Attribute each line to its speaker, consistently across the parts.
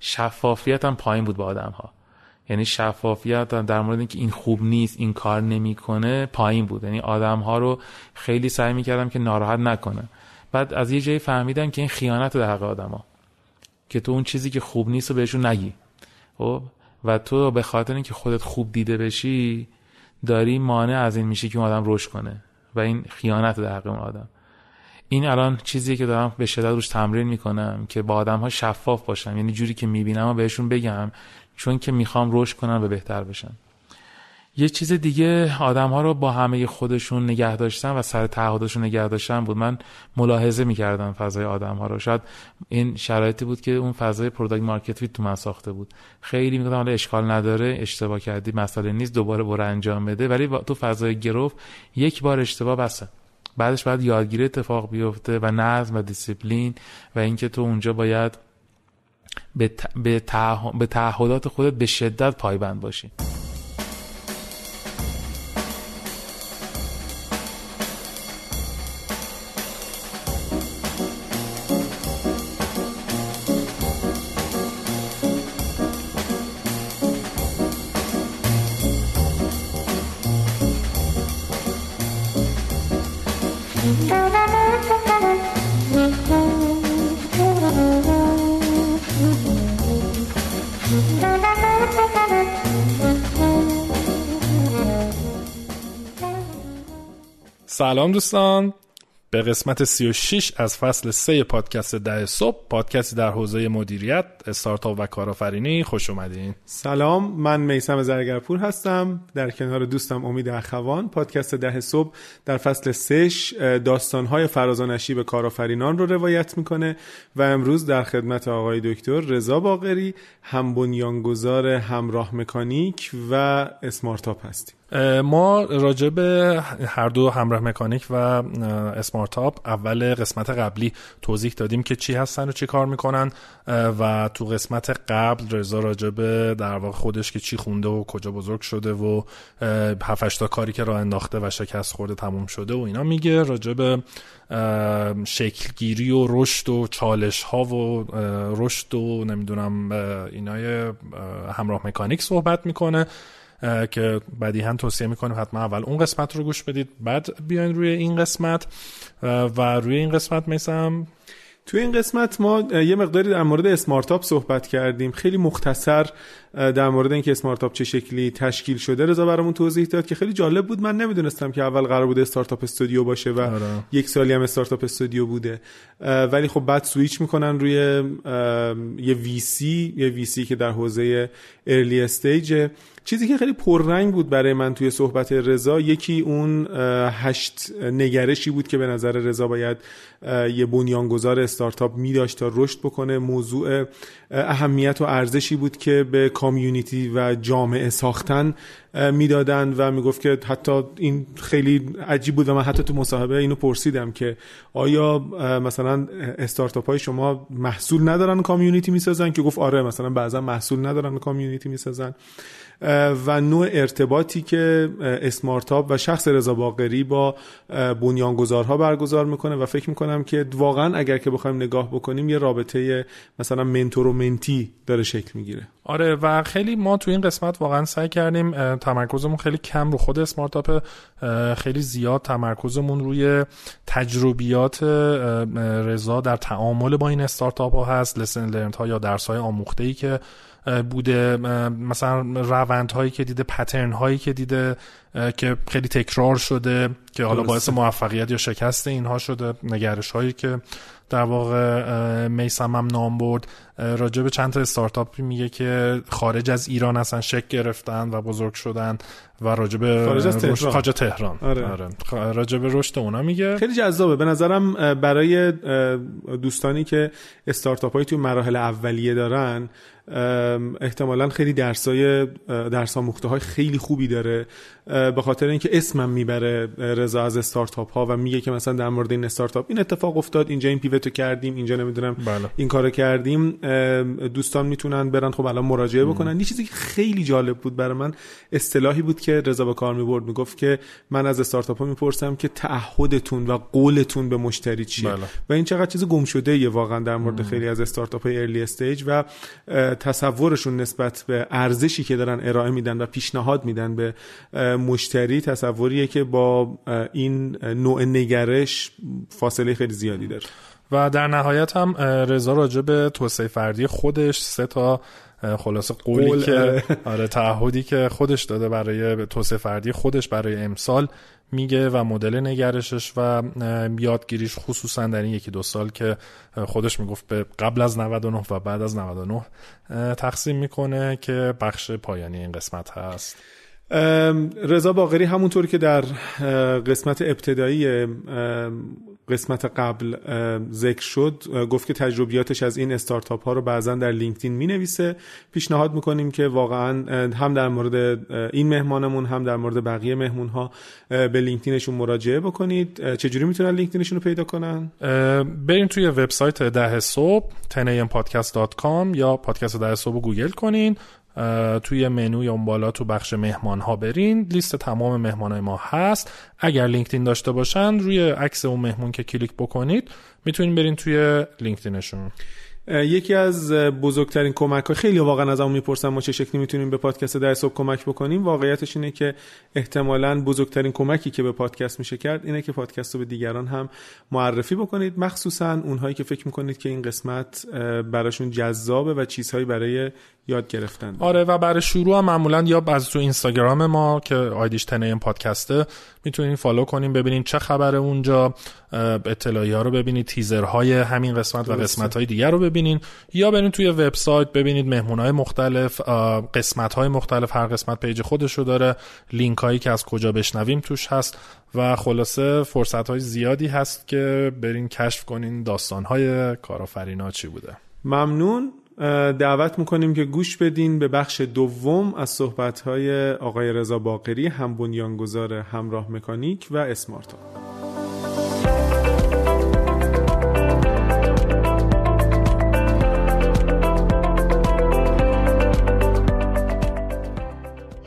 Speaker 1: شفافیت هم پایین بود با آدم ها یعنی شفافیت در مورد اینکه این خوب نیست این کار نمی‌کنه پایین بود. یعنی آدم ها رو خیلی سعی می‌کردم که ناراحت نکنه. بعد از یه جایی فهمیدم که این خیانت در حق آدما که تو اون چیزی که خوب نیست رو بهشون نگی. خب؟ و تو به خاطر اینکه خودت خوب دیده بشی داری مانع از این میشی که اون آدم رشد کنه. و این خیانت در حق اون آدم. این الان چیزیه که دارم به شدت روش تمرین می‌کنم که با آدم ها شفاف باشم یعنی جوری که می‌بینم و بهشون بگم چون که می‌خوام رشد کنم و بهتر بشن یه چیز دیگه آدم ها رو با همه خودشون نگه داشتن و سر تعهدشون نگه داشتن بود. من ملاحظه می‌کردم فضای آدم ها رو. شاید این شرایطی بود که اون فضای product market تو من ساخته بود. خیلی می‌گفتم حالا اشکال نداره اشتباه کردی مسئله نیست دوباره برو انجام بده. ولی تو فضای growth یک بار اشتباه بسه. بعدش باید یادگیری اتفاق بیفته و نظم و دیسیپلین و اینکه تو اونجا باید به, تعهدات خودت به شدت پایبند باشی.
Speaker 2: سلام دوستان. به قسمت 36 از فصل 3 پادکست ده صبح پادکستی در حوزه مدیریت استارتاپ و کارآفرینی خوش اومدین.
Speaker 3: سلام من میسم زرگرپور هستم. در کنار دوستم امید اخوان پادکست ده صبح در فصل 3 داستانهای فرازانشی به کارآفرینان رو روایت می‌کنه و امروز در خدمت آقای دکتر رضا باقری هم بنیانگذار همراه مکانیک و اسمارتاپ هستیم.
Speaker 2: ما راجع به هر دو همراه مکانیک و اسمارتاپ اول قسمت قبلی توضیح دادیم که چی هستن و چی کار می‌کنن و تو قسمت قبل رضا راجع به در واقع خودش که چی خونده و کجا بزرگ شده و هفتشتا کاری که راه انداخته و شکست خورده تموم شده و اینا میگه راجع به شکلگیری و رشد و چالش ها و رشد و نمی‌دونم اینای همراه مکانیک صحبت می‌کنه. که هم توصیه می‌کنیم حتما اول اون قسمت رو گوش بدید بعد بیاین روی این قسمت. و روی این قسمت میسم.
Speaker 3: توی این قسمت ما یه مقداری در مورد اسمارتاپ صحبت کردیم. خیلی مختصر در مورد اینکه اسمارتاپ چه شکلی تشکیل شده رضا برامون توضیح داد که خیلی جالب بود. من نمی‌دونستم که اول قرار بوده استارتاپ استودیو باشه و آره. یک سالی هم استارتاپ استودیو بوده. ولی خب بعد سویچ می‌کنن روی یه ویسی یه ویسی که در حوزه early stage چیزی که خیلی پررنگ بود برای من توی صحبت رضا یکی اون هشت نگرشی بود که به نظر رضا باید یه بنیانگذار استارتاپ می داشت تا رشد بکنه. موضوع اهمیت و ارزشی بود که به community و جامعه ساختن می‌دادند و می‌گفت که حتی این خیلی عجیب بود و من حتی تو مصاحبه اینو پرسیدم که آیا مثلا استارتاپ های شما محصول ندارن کامیونیتی می‌سازن؟ که گفت آره مثلا بعضا محصول ندارن کامیونیتی می‌سازن. و نوع ارتباطی که اسمارتاپ و شخص رضا باقری با بنیانگذارها برگزار می‌کنه و فکر می‌کنم که واقعا اگر که بخوایم نگاه بکنیم یه رابطه مثلا منتور و منتی داره شکل می‌گیره.
Speaker 2: آره و خیلی ما تو این قسمت واقعا سعی کردیم تمرکزمون خیلی کم رو خود اسمارتاپ خیلی زیاد تمرکزمون روی تجربیات رضا در تعامل با این استارتاپ ها هست لسن لرنت ها یا درس های آموخته ای که بوده مثلا روند هایی که دیده پترن هایی که دیده که خیلی تکرار شده که حالا باعث موفقیت یا شکست اینها شده نگرش هایی که در واقع میسم هم نام برد راجع به چند تا استارتاپی میگه که خارج از ایران اصلا شک گرفتن و بزرگ شدن و راجع به
Speaker 3: خارج از تهران,
Speaker 2: خارج تهران.
Speaker 3: آره. آره.
Speaker 2: راجع به رشد اونا میگه
Speaker 3: خیلی جذابه به نظرم برای دوستانی که استارتاپ هایی تو مراحل اولیه دارن احتمالا خیلی درسای درس آموخته های خیلی خوبی داره. به خاطر اینکه اسمم می‌بره رضا از استارتاپ ها و میگه که مثلا در مورد این استارتاپ این اتفاق افتاد اینجا این پیوتو کردیم اینجا نمی‌دونم
Speaker 2: بله.
Speaker 3: این کارو کردیم. دوستان می‌تونن برن خب الان مراجعه بکنن. یه چیزی که خیلی جالب بود برای من اصطلاحی بود که رضا با کار می‌برد می‌گفت که من از استارتاپ ها می‌پرسم که تعهدتون و قولتون به مشتری چیه؟ بله. و این چقدر چیز گم شده یه واقعا در مورد خیلی از استارتاپ های ارلی استیج و تصورشون نسبت به ارزشی که دارن ارائه میدن و پیشنهاد میدن به مشتری تصوریه که با این نوع نگرش فاصله خیلی زیادی داره
Speaker 2: و در نهایت هم رضا راجع به توسعه فردی خودش سه تا خلاصه قولی که آره. آره تعهدی که خودش داده برای توسعه فردی خودش برای امسال میگه و مدل نگرشش و یادگیریش خصوصا در این یکی دو سال که خودش می‌گفت به قبل از 99 و بعد از 99 تقسیم می‌کنه که بخش پایانی این قسمت هست.
Speaker 3: رضا باقری همونطور که در قسمت ابتدایی قسمت قبل ذکر شد. گفت که تجربیاتش از این استارتاپ ها رو بعضا در لینکدین می نویسه پیشنهاد می‌کنیم که واقعا هم در مورد این مهمانمون هم در مورد بقیه مهمون ها به لینکدینشون مراجعه بکنید. چجوری می‌تونن لینکدینشون رو پیدا کنن؟
Speaker 2: بریم توی وبسایت ده صبح tenampodcast.com یا پادکست ده صبح گوگل کنین. توی منو یا اون بالا تو بخش مهمان ها برین. لیست تمام مهمان های ما هست. اگر لینکدین داشته باشن روی عکس اون مهمون که کلیک بکنید می‌تونین برین توی لینکدینشون.
Speaker 3: یکی از بزرگترین کمک های خیلی واقعا از اون می‌پرسن ما چه شکلی می‌تونیم به پادکست ده صبح کمک بکنیم. واقعیتش اینه که احتمالا بزرگترین کمکی که به پادکست میشه کرد اینه که پادکست رو به دیگران هم معرفی بکنید. مخصوصا اونهایی که فکر می‌کنید که این قسمت براشون جذابه و چیزهایی برای یاد گرفتن.
Speaker 2: آره و برای شروع هم معمولا یا از تو اینستاگرام ما که آیدیش ten am podcast ـه می‌تونین فالو کنین ببینین چه خبره اونجا اطلاعیه ها رو ببینید تیزرهای همین قسمت و قسمت های دیگر رو ببینین. یا برین توی وبسایت ببینید مهمون های مختلف قسمت های مختلف هر قسمت page خودش رو داره لینک هایی که از کجا بشنویم توش هست و خلاصه فرصت های زیادی هست که برین کشف کنین داستان های کارآفرینا چی بوده.
Speaker 3: ممنون. دعوت می‌کنیم که گوش بدین به بخش دوم از صحبتهای آقای رضا باقری هم بنیانگذار همراه مکانیک و اسمارتاپ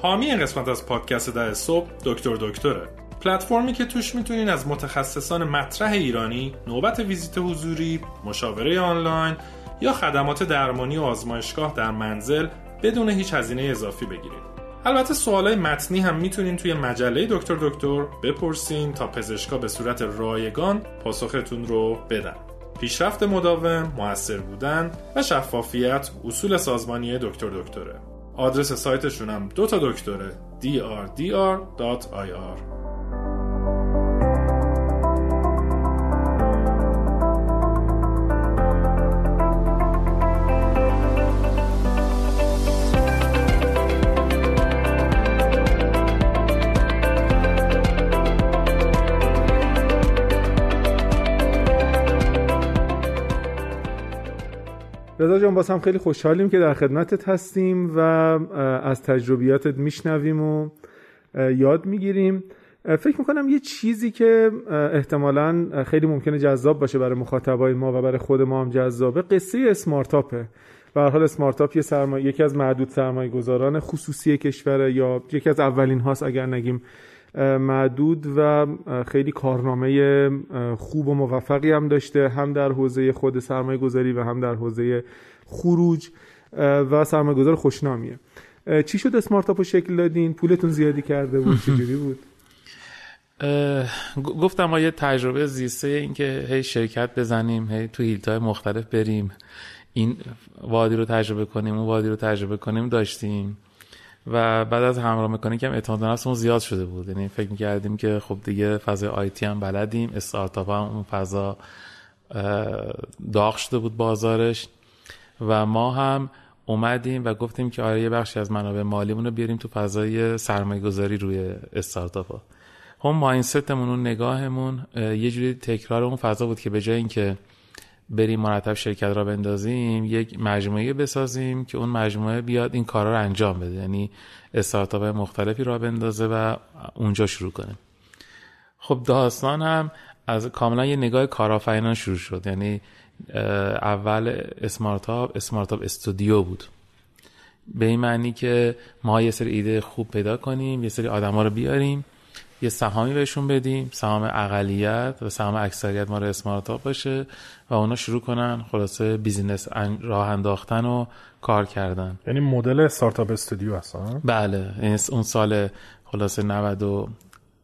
Speaker 2: حامی این قسمت از پادکست ده صبح دکتر دکتره. پلتفرمی که توش می‌تونین از متخصصان مطرح ایرانی نوبت ویزیت حضوری مشاوره آنلاین یا خدمات درمانی و آزمایشگاه در منزل بدون هیچ هزینه اضافی بگیرید. البته سوالای متنی هم می‌تونین توی مجله دکتر دکتر بپرسین تا پزشکا به صورت رایگان پاسختون رو بدن. پیشرفت مداوم، موثر بودن و شفافیت اصول سازمانی دکتر دکتره. آدرس سایتشون هم دو تا دکتره drdr.ir
Speaker 3: رضا جان باز هم خیلی خوشحالیم که در خدمتت هستیم و از تجربیاتت میشنویم و یاد می‌گیریم. فکر می‌کنم یه چیزی که احتمالا خیلی ممکنه جذاب باشه برای مخاطبای ما و برای خود ما هم جذابه قصه اسمارتاپه. به حال اسمارتاپ یه سرمایه یکی از معدود سرمایه گذاران خصوصی کشوره یا یکی از اولین هاست اگر نگیم معدود و خیلی کارنامه خوب و موفقی هم داشته هم در حوزه خود سرمایه گذاری و هم در حوزه خروج و سرمایه گذار خوشنامیه چی شد اسمارتاپ رو شکل دادین؟ پولتون زیادی کرده بود؟ چجوری بود؟
Speaker 1: گفتم ما یه تجربه زیسته این که هی شرکت بزنیم هی تو هیلتای مختلف بریم. این وادی رو تجربه کنیم اون وادی رو تجربه کنیم داشتیم. و بعد از همراه مکانیک هم اعتماد نفسمون زیاد شده بود. یعنی فکر می‌کردیم که خب دیگه فضای آیتی هم بلدیم استارتاپ هم اون فضا داغ شده بود بازارش. و ما هم اومدیم و گفتیم که آره یه بخشی از منابع مالیمون رو بیاریم تو فضای سرمایه گذاری روی استارتاپ ها هم ماینستمون و نگاهمون یه جوری تکرار اون فضا بود که به جای اینکه بریم مرتب شرکت را بندازیم یک مجموعه بسازیم که اون مجموعه بیاد این کارا رو انجام بده. یعنی استارتاپ مختلفی را بندازه و اونجا شروع کنه. خب داستان هم از کاملا یه نگاه کارآفرینانه شروع شد. یعنی اول اسمارتاپ اسمارتاپ studio بود. به این معنی که ما یه سری ایده خوب پیدا کنیم یه سری آدما رو بیاریم یه سهامی بهشون بدیم سهام اقلیت و سهام اکثریت مال اسمارتاپ باشه و اونا شروع کنن خلاصه business راه انداختن و کار کردن.
Speaker 2: یعنی مدل startup studio هستن
Speaker 1: بله. اون سال خلاصه 90 و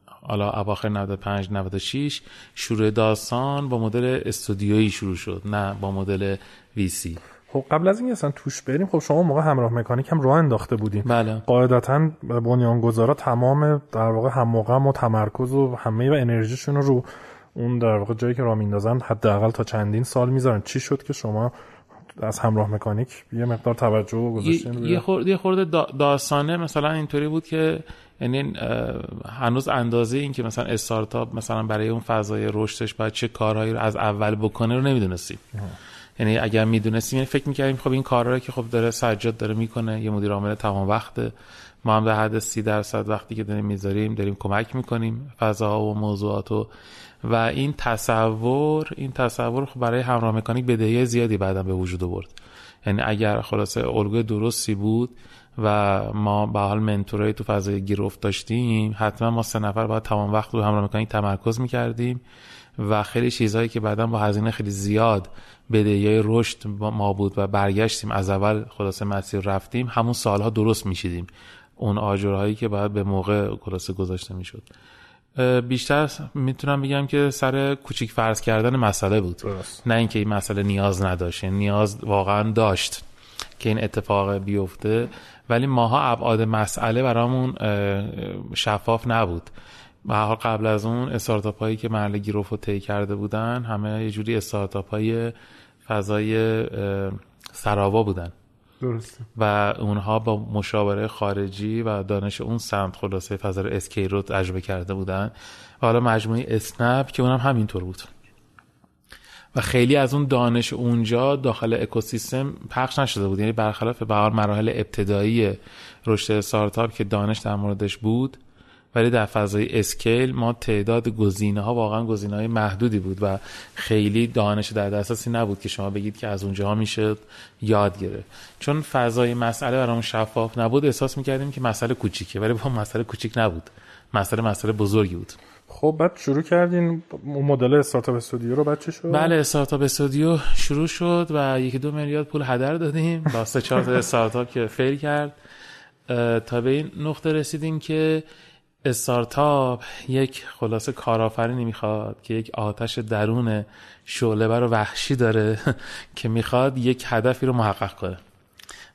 Speaker 1: حالا اواخر 95 96 شروع داستان با مدل استودیویی شروع شد نه با مدل ویسی
Speaker 2: خب قبل از این اصلا توش بریم خب شما موقع همراه مکانیک هم راه انداخته بودین.
Speaker 1: بله.
Speaker 2: قاعدتا بنیانگذارا تمام در واقع هم موقع و تمرکز و همه و انرژیشون رو اون در واقع جایی که راه میندازن حداقل تا چندین سال می‌ذارن. چی شد که شما از همراه مکانیک یه مقدار توجه گذاشتین
Speaker 1: یه خورده خورده داستانه مثلا اینطوری بود که یعنی هنوز اندازه این که مثلا استارتاپ مثلا برای اون فضای رشدش باید چه کارهایی رو از اول بکنه رو نمی‌دونستیم. یعنی اگر می‌دونستیم یعنی فکر می‌کردیم خب این کارا رو که خب داره سجاد داره می‌کنه یه مدیر عامل تمام وقته. ما هم در حد سی درصد وقتی که داریم می‌ذاریم داریم کمک می‌کنیم فضاها و موضوعات و و این تصور این تصور خب برای همراه مکانیک بدهی زیادی بعدا به وجود آورد. یعنی اگر خلاصه الگوی درستی بود و ما به حال منتورای تو فضای گیرفت داشتیم حتما ما سه نفر باید تمام وقت رو همراه مکانیک تمرکز می‌کردیم و خیلی چیزهایی که بعدا با هزینه خیلی زیاد بدهی رشد ما بود و برگشتیم. از اول خلاصه مسیر رفتیم. همون سالها درست میشیدیم اون آجرهایی که باید به موقع خلاصه گذاشته می‌شد. بیشتر می‌تونم بگم که سر کوچیک فرض کردن مسئله بود. نه اینکه این مسئله نیاز نداشت. یعنی نیاز واقعا داشت که این اتفاق بیفته. ولی ماها ابعاد مسئله برامون شفاف نبود. و قبل از اون استارتاپ هایی که محل گیروف رو طی کرده بودن همه یه جوری استارتاپ های فضای سراوا بودن.
Speaker 2: درسته.
Speaker 1: و اونها با مشاوره خارجی و دانش اون سمت خلاصه فضای اسکی رو تجربه کرده بودن. و حالا مجموعه اسنپ که اونم همینطور بود. و خیلی از اون دانش اونجا داخل اکوسیستم پخش نشده بود. یعنی برخلاف به مراحل ابتدایی رشد استارتاپ که دانش در موردش بود ولی در فضای اسکیل ما تعداد گزینه ها واقعا گزینه های محدودی بود و خیلی دانش در دسترسی نبود که شما بگید که از اونجا میشه یاد گرفت. چون فضای مسئله برامون شفاف نبود احساس می‌کردیم که مسئله کوچیکه ولی با مسئله کوچیک نبود. مسئله مسئله بزرگی بود.
Speaker 2: خب بعد شروع کردین مدل استارتاپ استودیو رو بعد شد؟
Speaker 1: بله استارتاپ استودیو شروع شد و یکی دو میلیارد پول هدر دادیم با سه چهار تا استارتاپ که فیل کرد. تا به این نقطه رسیدیم که استارتاپ یک خلاصه کارآفرینی می‌خواد که یک آتش درون شعله و وحشی داره که می‌خواد یک هدفی رو محقق کنه.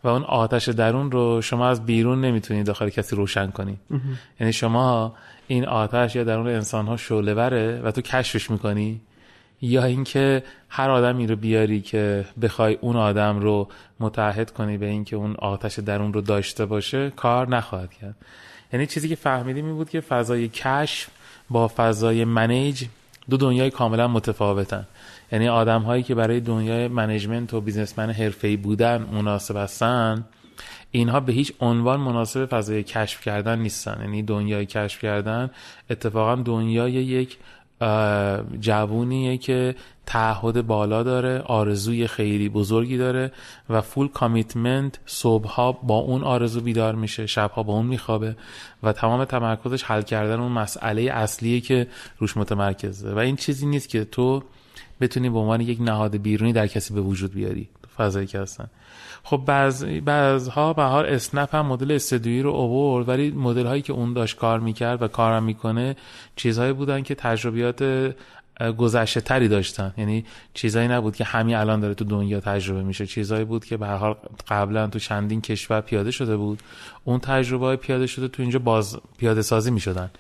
Speaker 1: و اون آتش درون رو شما از بیرون نمی‌تونید داخل کسی روشن کنی. یعنی شما این آتش یا درون انسان ها شعله و تو کشفش می‌کنی. یا اینکه هر آدمی رو بیاری که بخوای اون آدم رو متحد کنی به اینکه اون آتش درون رو داشته باشه کار نخواهد کرد. یعنی چیزی که فهمیدیم این بود که فضای کشف با فضای manage دو دنیای کاملا متفاوتن. یعنی آدم هایی که برای دنیای management و businessman حرفه‌ای بودن مناسب هستن اینها به هیچ عنوان مناسب فضای کشف کردن نیستن. یعنی دنیای کشف کردن اتفاقا دنیای یک جوونیه که تعهد بالا داره آرزوی خیلی بزرگی داره و فول کامیتمنت صبحها با اون آرزو بیدار میشه شبها با اون میخوابه و تمام تمرکزش حل کردن اون مسئله اصلیه که روش متمرکزه. و این چیزی نیست که تو بتونی به عنوان یک نهاد بیرونی در کسی به وجود بیاری فضایی که هستن. خب بعض بعضها حال اسنپ هم مدل استدیویی رو اوورد ولی مدل هایی که اون داشت کار می‌کرد و کارم می‌کنه چیزهایی بودن که تجربیات گذشته تری داشتن. یعنی چیزایی نبود که همین الان داره تو دنیا تجربه میشه. چیزایی بود که به هر حال قبلا تو چندین کشور پیاده شده بود. اون تجربه های پیاده شده تو اینجا باز پیاده سازی می‌شدن.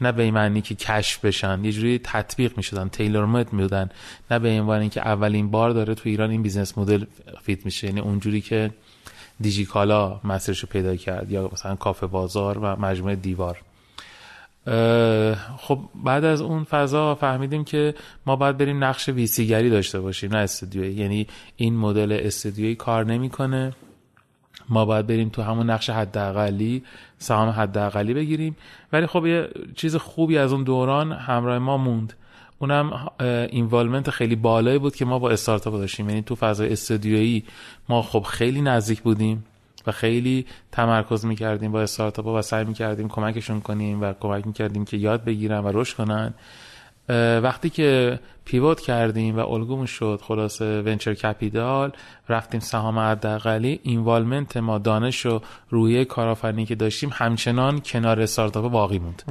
Speaker 1: نه به این معنی که کشف بشن. یه جوری تطبیق می‌شدن. تیلور مد میدن نه به این معنی که اولین بار داره تو ایران این business model fit میشه. یعنی اونجوری که دیجیکالا مسیرشو پیدا کرد. یا مثلا کافه بازار و مجموعه دیوار. خب بعد از اون فضا فهمیدیم که ما باید بریم نقش VC گری داشته باشیم نه استودیویی یعنی این مدل استودیویی کار نمی‌کنه. ما باید بریم تو همون نقش حداقلی سهام حداقلی بگیریم. ولی خب یه چیز خوبی از اون دوران همراه ما موند. اونم involvement خیلی بالایی بود که ما با استارتاپ داشتیم. یعنی تو فضای استودیویی ما خب خیلی نزدیک بودیم. و خیلی تمرکز می‌کردیم با استارتاپ و سعی می‌کردیم کمکشون کنیم و کمک می‌کردیم که یاد بگیرن و رشد کنن. وقتی که pivot کردیم و الگومون شد خلاصه venture capital رفتیم سهام حداقلی involvement ما دانش و رویه کارآفرینی که داشتیم همچنان کنار استارتاپ باقی موند.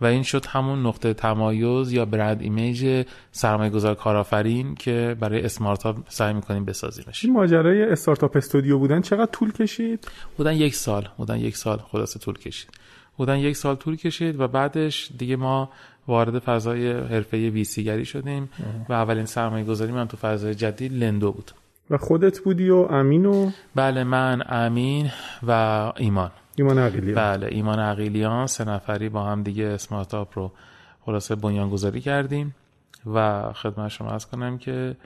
Speaker 1: و این شد همون نقطه تمایز یا brand image سرمایه گذار کارآفرین که برای اسمارتاپ سعی می‌کنیم بسازیمش.
Speaker 3: این ماجرای startup studio بودن چقدر طول کشید؟
Speaker 1: بودن یک سال بودن یک سال خلاصه طول کشید. بودن یک سال طول کشید و بعدش دیگه ما وارد فضای حرفه VC گری شدیم و اولین سرمایه گذاری من تو فضای جدید لندو بود.
Speaker 3: و خودت بودی و امین و
Speaker 1: بله من امین و ایمان.
Speaker 3: ایمان عقیلیان.
Speaker 1: بله ایمان عقیلیان سه نفری با هم دیگه اسمارتاپ رو خلاصه بنیان گذاری کردیم و خدمت شما از کنم که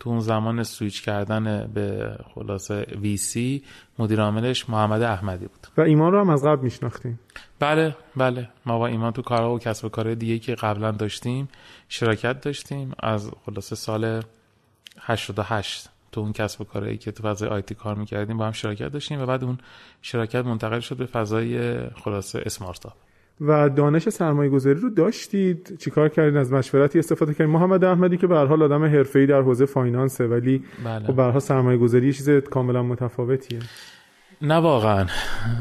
Speaker 1: تو اون زمان سویچ کردن به خلاصه ویسی مدیر عاملش محمد احمدی بود.
Speaker 3: و ایمان رو هم از قبل میشناختیم.
Speaker 1: بله بله. ما با ایمان تو کارها و کسب و کارهای دیگه که قبلا داشتیم شراکت داشتیم از خلاصه سال 88 تو اون کسب و کارهایی که تو فضای آیتی کار می‌کردیم با هم شراکت داشتیم و بعد اون شراکت منتقل شد به فضای خلاصه اسمارتاپ
Speaker 3: و دانش سرمایه گذاری رو داشتید؟ چیکار کردین؟ از مشورتی استفاده کردین؟ محمد احمدی که به حال آدم حرفه‌ای در حوزه فاینانسه ولی
Speaker 1: بله.
Speaker 3: خب به سرمایه گذاری چیز کاملا متفاوتیه.
Speaker 1: نه واقعا.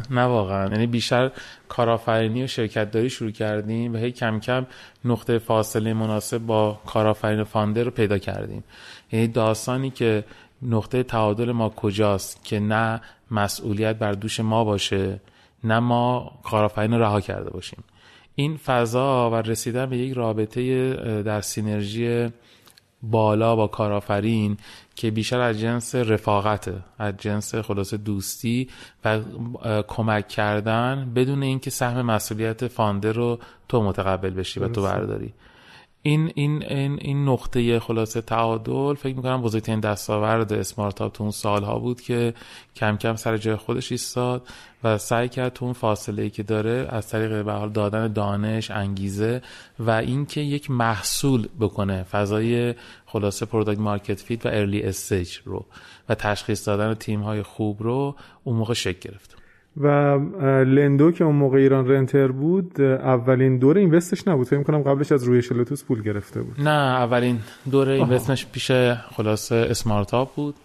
Speaker 1: نه واقعا. یعنی بیشتر کارآفرینی و شرکت داری شروع کردیم و هی کم کم نقطه فاصله مناسب با کارآفرین و فاندر رو پیدا کردیم. یعنی داستانی که نقطه تعادل ما کجاست که نه مسئولیت بر دوش ما باشه نه ما کارآفرین رها کرده باشیم. این فضا و رسیدن به یک رابطه در سینرژی بالا با کارآفرین که بیشتر از جنس رفاقته از جنس خلاصه دوستی و کمک کردن بدون اینکه سهم مسئولیت founder رو تو متقبل بشی و تو برداری. این این این این نقطه خلاصه تعادل فکر می‌کنم بزرگترین دستاورد اسمارتاپ تو اون سالها بود که کم کم سر جای خودش ایستاد و سعی کرد تو اون فاصله ای که داره از طریق به حال دادن دانش انگیزه و اینکه یک محصول بکنه فضای خلاصه product market fit و early stage رو و تشخیص دادن تیم های خوب رو اون موقع شکل گرفت.
Speaker 3: و لندو که اون موقع ایران رنتر بود اولین دور اینوستش نبود. فکر کنم قبلش از روی شلوتوس پول گرفته بود.
Speaker 1: نه اولین دور اینوستش پیش خلاصه اسمارتاپ بود.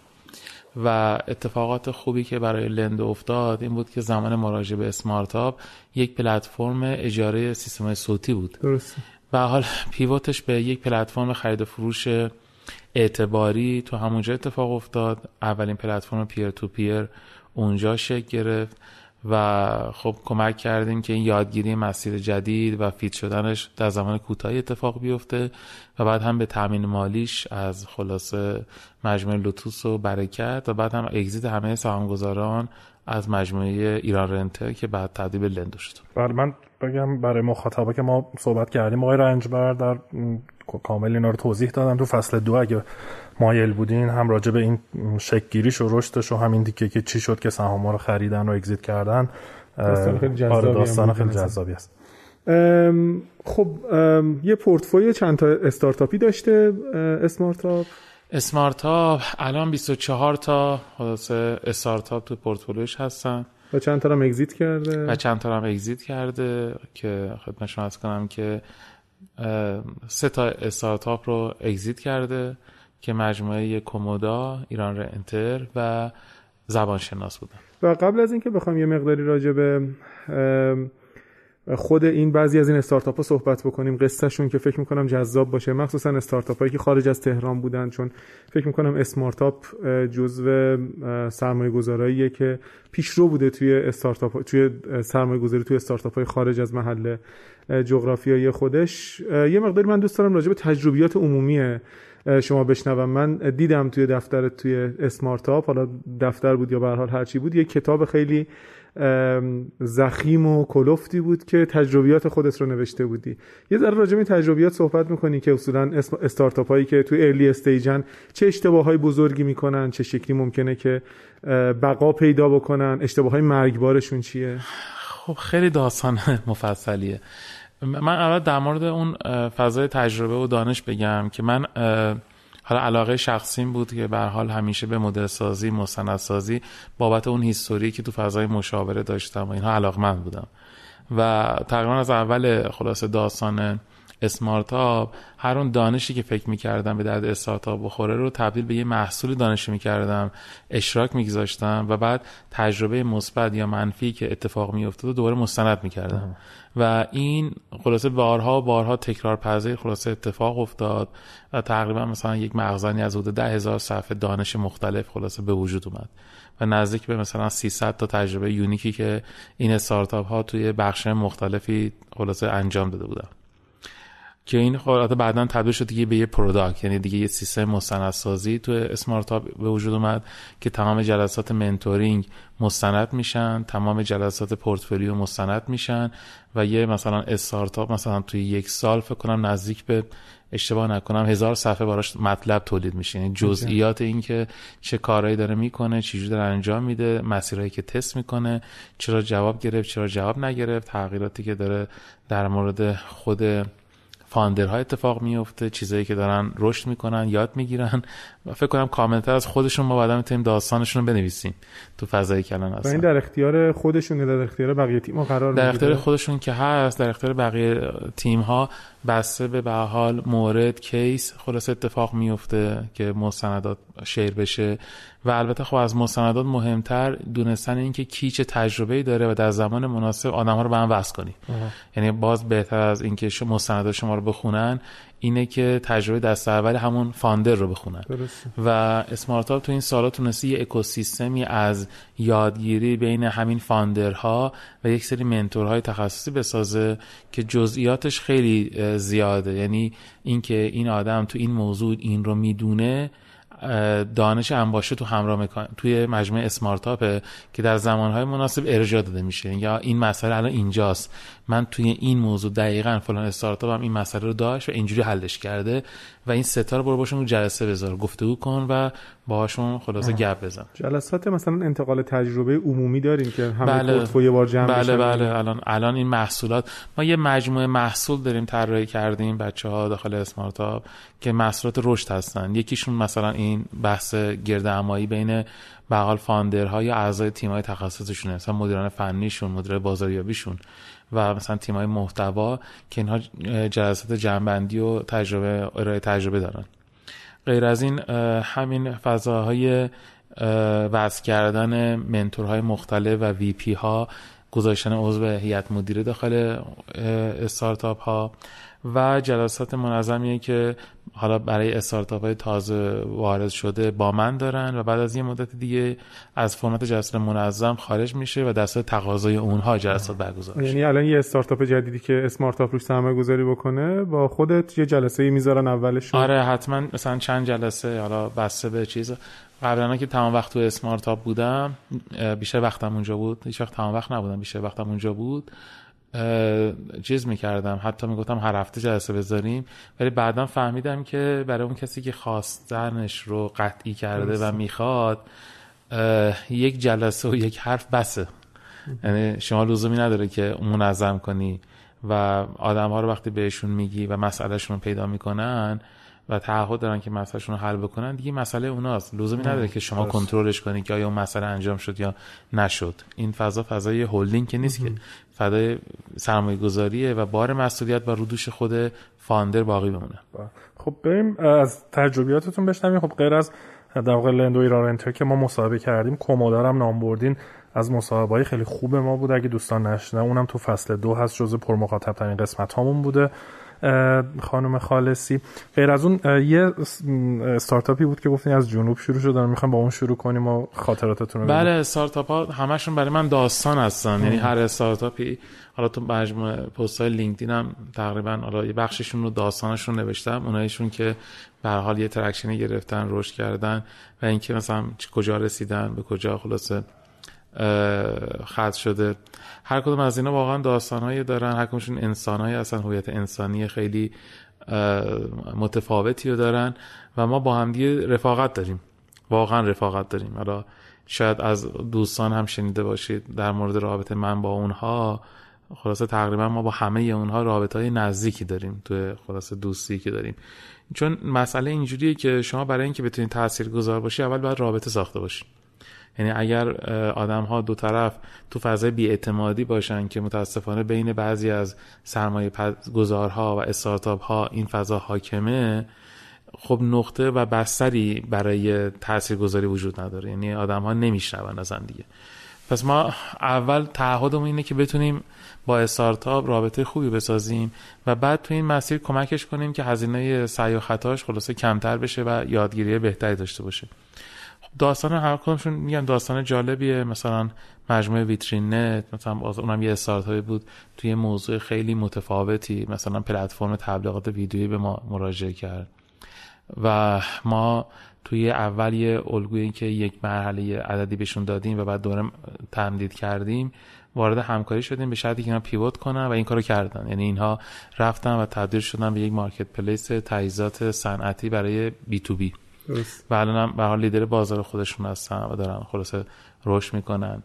Speaker 1: و اتفاقات خوبی که برای لندو افتاد این بود که زمان مراجعه به اسمارتاپ یک پلتفرم اجاره سیستم صوتی بود.
Speaker 3: درسته.
Speaker 1: و حال پیوتش به یک پلتفرم خرید و فروش اعتباری تو همونجا اتفاق افتاد. اولین پلتفرم peer to peer اونجا شکل گرفت و خب کمک کردیم که این یادگیری مسیر جدید و fit شدنش در زمان کوتاهی اتفاق بیفته و بعد هم به تامین مالیش از خلاصه مجموعه لوتوس و برکت و بعد هم exit همه سهامداران از مجموعه ایران رنتر که بعد تبدیل به لندو شد.
Speaker 2: بله من بگم برای مخاطبه که ما صحبت کردیم آقای رنجبر در کامل اینا رو توضیح دادن تو فصل دو. اگه مایل بودین هم راجع به این شکل‌گیریش و رشدش و همین دیگه که چی شد که سهام رو خریدن و exit کردن
Speaker 3: داستان خیلی جذابی
Speaker 2: آره
Speaker 3: هم
Speaker 2: داستان خیلی. جذابی است.
Speaker 3: ام، خب ام، یه پورتفولیو چند تا استارتاپی داشته اسمارتاپ؟
Speaker 1: اسمارتاپ الان 24 تا خلاصه استارتاپ تو پورتفولیوش هستن.
Speaker 3: و چند تا هم exit کرده؟
Speaker 1: و چند تا هم exit کرده که خدمت شما عرض کنم که سه تا استارتاپ رو اگزیت کرده. که مجموعه کومودا ایران رنتر و زبان شناس بودن.
Speaker 3: و قبل از اینکه بخوام یه مقداری راجع به خود این بعضی از این استارتاپ ها صحبت بکنیم قصهشون که فکر می‌کنم جذاب باشه. مخصوصا استارتاپ هایی که خارج از تهران بودن چون فکر می‌کنم اسمارتاپ جزو سرمایه گذاراییه که پیشرو بوده توی استارتاپ توی سرمایه گذاری توی استارتاپ های خارج از محل جغرافیایی خودش. یه مقداری من دوست دارم راجع به تجربیات عمومی شما بشنوم. من دیدم توی دفتر توی اسمارتاپ حالا دفتر بود یا به حال هرچی بود یه کتاب خیلی زخیم و کلفتی بود که تجربیات خودت رو نوشته بودی. یه ذره راجع به تجربیات صحبت می‌کنی که اصولا استارتاپ هایی که توی ارلی استیجن چه اشتباه های بزرگی می‌کنن چه شکلی ممکنه که بقا پیدا بکنن اشتباه های مرگبارشون چیه؟
Speaker 1: خب خیلی داستان مفصلیه. من اول در مورد اون فضای تجربه و دانش بگم که من حالا علاقه شخصیم بود که به حال همیشه به مدل سازی مستندسازی بابت اون هیستوری که تو فضای مشاوره داشتم و اینها علاقمند بودم. و تقریبا از اول خلاصه داستان اسمارتاپ هر اون دانشی که فکر می‌کردم به درد استارتاپ بخوره رو تبدیل به یه محصول دانشی می‌کردم اشتراک میگذاشتم و بعد تجربه مثبت یا منفی که اتفاق میافتاد دوباره مستند می‌کردم. و این خلاصه بارها بارها تکرار پذیر خلاصه اتفاق افتاد و تقریبا مثلا یک مخزنی از حدود ده هزار صفحه دانش مختلف خلاصه به وجود اومد و نزدیک به مثلا 300 تا تجربه unique ی که این استارتاپ ها توی بخش مختلفی خلاصه انجام داده بودن. که این خب بعدا تبدیل شد دیگه به یه product یعنی دیگه یه سیستم مستندسازی تو اسمارتاپ به وجود اومد که تمام جلسات mentoring مستند میشن تمام جلسات پورتفولیو مستند میشن و یه مثلا استارتاپ مثلا توی یک سال فکر کنم نزدیک به اشتباه نکنم هزار صفحه براش مطلب تولید میشه. یعنی جزئیات این که چه کارهایی داره می‌کنه چجوری داره انجام میده مسیرهایی که تست می‌کنه چرا جواب گرفت چرا جواب نگرفت تغییراتی که داره در مورد خود founder ها اتفاق میفته چیزایی که دارن رشد می‌کنن یاد می‌گیرن. فکر کنم کامنتر از خودشون ما بعدا می‌تونیم داستانشون رو بنویسیم تو فضایی که الان
Speaker 3: هستن این در اختیار خودشون در اختیار بقیه تیم قرار
Speaker 1: در اختیار خودشون که هست در اختیار بقیه تیم ها بسته به به حال مورد کیس خلاص اتفاق میفته که مستندات شیر بشه. و البته خب از مستندات مهمتر دونستن اینکه کی چه تجربه داره و در زمان مناسب آدم ها رو به هم وصل کنی یعنی باز بهتر از اینکه مستندات شما رو بخونن اینه که تجربه دست اول همون فاندر رو بخونن. و اسمارتاپ تو این سالا تونسته یه اکوسیستمی از یادگیری بین همین فاندرها و یک سری منتورهای تخصصی بسازه که جزئیاتش خیلی زیاده. یعنی اینکه این آدم تو این موضوع این رو می‌دونه دانش انباشه تو همراه مکان... توی مجموعه اسمارتاپه که در زمانهای مناسب ارجاع داده میشه. یا این مسئله الان اینجاست. من توی این موضوع دقیقا فلان استارتاپ هم این مسئله رو داشت و اینجوری حلش کرده و این ستا رو برو باشون جلسه بذار. گفتگو کن و باهاشون خلاصه گپ بزن.
Speaker 3: جلسات مثلا انتقال تجربه عمومی داریم که همه بله. یه بار جمع
Speaker 1: بله بله. الان الان این محصولات. ما یه مجموعه محصول داریم طراحی کردیم بچه ها داخل اسمارتاپ که محصولات رشد هستن. یکیشون مثلا این بحث گردهمایی بین به حال فاندرها یا اعضای تیم‌های تخصصشون مثلا مدیران فنیشون مدیر بازاریابیشون. و مثلا تیم‌های محتوا که اینها جلسات جنبندی و تجربه ارائه تجربه دارن. غیر از این همین فضاهای وضع کردن منتورهای مختلف و وی پی ها گذاشتن عضو هیئت مدیره داخل استارتاپ ها و جلسات منظمیه که حالا برای استارتاپ های تازه وارد شده با من دارن و بعد از یه مدت دیگه از فرمت جلسات منظم خارج میشه و دست تقاضای اونها جلسات برگزار
Speaker 3: یعنی الان یه استارتاپ جدیدی که اسمارتاپ روش سرمایه گذاری بکنه با خودت یه جلسه می‌ذارن اولش
Speaker 1: آره حتما مثلا چند جلسه حالا بسته به چیز قبلا که تمام وقت تو اسمارتاپ بودم بیشتر وقتم اونجا بود. هیچ وقت تمام وقت نبودم بیشتر وقتم اونجا بود. چیز می‌کردم. حتی می‌گفتم هر هفته جلسه بذاریم. ولی بعدا فهمیدم که برای اون کسی که خواستنش رو قطعی کرده و می‌خواد یک جلسه و یک حرف بسه. یعنی شما لزومی نداره که منظم کنی و آدم ها رو وقتی بهشون میگی و مسئلهشون رو پیدا می‌کنن و تعهد دارن که مسئلهشون رو حل بکنن دیگه مسئله اوناست. لزومی نداره که شما کنترلش کنی که آیا اون مسئله انجام شد یا نشد. این فضا فضای هولدینگ که نیست که. فضای سرمایه گذاریه و بار مسئولیت و رودوش خود فاندر باقی بمونه.
Speaker 2: خب بریم از تجربیاتتون بشنویم. خب غیر از در واقع لندو ایرارنتر که ما مصاحبه کردیم کومودار هم نام بردین. از مصاحبه خیلی خوب ما بود. اگه دوستان نشنه اونم تو فصل دو هست جزء پرمخاطب ترین قسمت هامون بوده. خانم خالصی. غیر از اون یه استارتاپی بود که گفتین از جنوب شروع شد می‌خوام با اون شروع کنیم و خاطراتتون رو
Speaker 1: بله استارتاپ ها همشون برای من داستان هستن. یعنی هر استارتاپی حالا تو مجموعه پست های لینکدین هم تقریبا حالا یه بخششون رو داستانشون نوشتم. اونایشون که به حال یه ترکشنی گرفتن رشد کردن و اینکه مثلا کجا رسیدن به کجا خلاصه خط شده. هر کدوم از اینا واقعا داستانهایی دارن. هر کدومشون انسانهایی هستن. هویت انسانی خیلی متفاوتی رو دارن و ما با همدیگه رفاقت داریم. واقعا رفاقت داریم. حالا شاید از دوستان هم شنیده باشید در مورد رابطه من با اونها. خلاصه تقریبا ما با همه اونها رابطه های نزدیکی داریم تو خلاصه دوستی که داریم. چون مسئله اینجوریه که شما برای اینکه بتونید تاثیر گذار باشی اول باید رابطه ساخته باشی. یعنی اگر آدم ها دو طرف تو فضای بیاعتمادی باشن که متاسفانه بین بعضی از سرمایه گذارها و استارتاپ ها این فضا حاکمه خب نقطه و بستری برای تاثیرگذاری وجود نداره. یعنی آدم ها نمیشنون از دیگه. پس ما اول تعهدمون اینه که بتونیم با استارتاپ رابطه خوبی بسازیم و بعد تو این مسیر کمکش کنیم که هزینه سعی و خطاش خلاصه کمتر بشه و یادگیری بهتری داشته باشه. داستان هر کدومشون میگم داستان جالبیه. مثلا مجموعه ویترین نت مثلا اونم یه استارتاپی بود. توی موضوع خیلی متفاوتی مثلا پلتفرم تبلیغات ویدیویی به ما مراجعه کرد. و ما توی اول یه الگویی که یک مرحله عددی بهشون دادیم و بعد دوره تمدید کردیم وارد همکاری شدیم به شرطی که اینا پیوت کنن و این کارو کردن. یعنی اینها رفتن و تبدیل شدن به یک مارکت پلیس تجهیزات صنعتی برای بی تو بی. و الان هم به حال لیدر بازار خودشون هستن و دارن خلاصه رشد می‌کنن.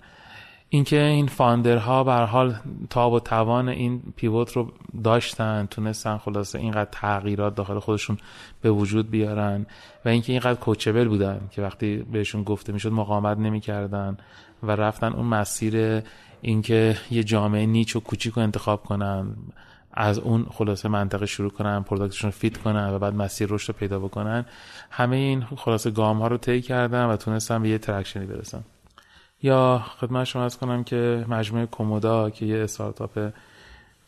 Speaker 1: اینکه این فاندرها به حال تاب و توان این پیوت رو داشتن تونستن خلاصه اینقدر تغییرات داخل خودشون به وجود بیارن و اینکه اینقدر کوچبل بودن که وقتی بهشون گفته می‌شد مقاومت نمی‌کردن و رفتن اون مسیر اینکه یه جامعه niche و کوچیک رو انتخاب کنن. از اون خلاصه منطقه شروع کنن product شون رو fit کنن و بعد مسیر رشد رو پیدا بکنن. همه این خلاصه گام ها رو طی کردن و تونستن به یه traction ی برسن یا خدمت شما عرض کنم که مجموعه کومودا که یه استارتاپ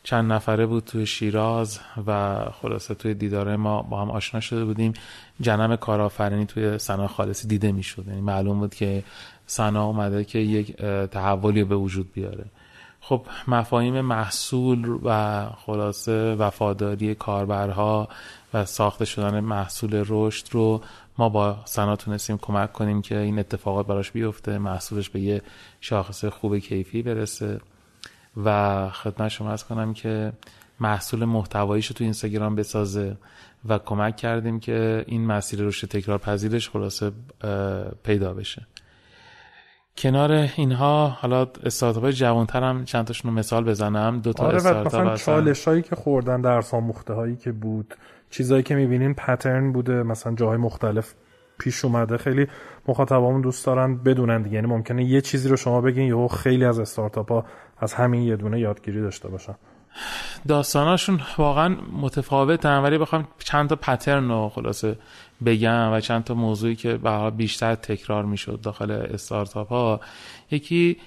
Speaker 1: چند نفره بود توی شیراز و خلاصه توی دیدار ما با هم آشنا شده بودیم. جنم کارآفرینی توی ثنا خالصی دیده می‌شد. یعنی معلوم بود که سنا اومده که یک تحولی به وجود بیاره. خب مفاهیم محصول و خلاصه وفاداری کاربرها و ساخته شدن محصول رشد رو ما با سنا تونستیم کمک کنیم که این اتفاقات براش بیفته محصولش به یه شاخص خوب کیفی برسه. و خدمت شما از کنم که محصول محتواییش رو تو اینستاگرام بسازه و کمک کردیم که این مسیر رشد تکرار پذیرش خلاصه پیدا بشه. کنار اینها حالا استارتاپ های جوانتر هم چند تاشون مثال بزنم. دو تا
Speaker 2: آره
Speaker 1: استارتاپ
Speaker 2: مثلا چالش هایی که خوردن در آموخته هایی که بود چیزایی که می‌بینین پترن بوده مثلا جاهای مختلف پیش اومده. خیلی مخاطبامون دوست دارن بدونن دیگه. یعنی ممکنه یه چیزی رو شما بگین یا خیلی از استارتاپ ها از همین یه دونه یادگیری داشته باشن.
Speaker 1: داستاناشون واقعا متفاوتن ولی بخوام چند تا پترن رو خلاصه بگم و چند تا موضوعی که به بیشتر تکرار می‌شد داخل استارتاپ ها. یکی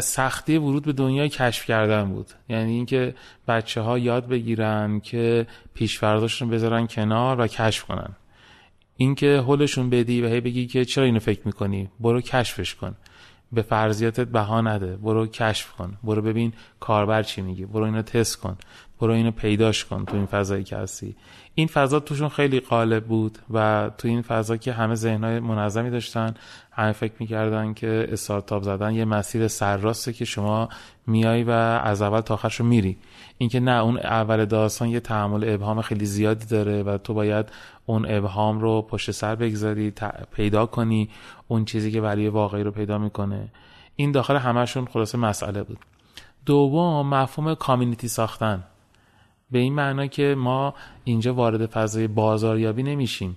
Speaker 1: سختی ورود به دنیای کشف کردن بود. یعنی اینکه بچه ها یاد بگیرن که پیشفرداشون بذارن کنار و کشف کنن. اینکه حلشون بدی و هی بگی که چرا اینو فکر می‌کنی؟ برو کشفش کن. به فرضیاتت بها نده. برو کشف کن. برو ببین کاربر چی میگه برو اینو تست کن. برو اینو پیداش کن تو این فضایی که هستی. این فضا توشون خیلی قالب بود و تو این فضا که همه ذهنهای منظمی داشتن همه فکر می‌کردن که استارتاپ زدن یه مسیر سرراسته که شما میای و از اول تا آخرشو میری. اینکه نه اون اول داستان یه تحمل ابهام خیلی زیادی داره و تو باید اون ابهام رو پشت سر بگذاری پیدا کنی. اون چیزی که ولی واقعی رو پیدا می‌کنه. این داخل همشون خلاصه مسئله بود. دوم مفهوم community ساختن. به این معنا که ما اینجا وارد فضای بازاریابی نمیشیم.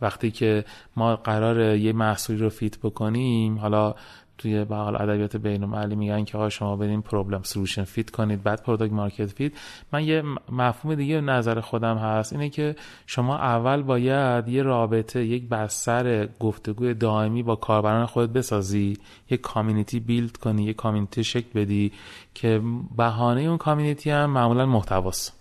Speaker 1: وقتی که ما قرار یه محصولی رو fit بکنیم حالا توی به حال ادبیات بین‌المللی میگن که ها شما برین problem solution fit کنید بعد product market fit من یه مفهوم دیگه نظر خودم هست اینه که شما اول باید یه رابطه یک بستر گفتگوی دائمی با کاربران خودت بسازی یک community build کنی یک community شکل بدی که بهانه اون community هم معمولا محتواست.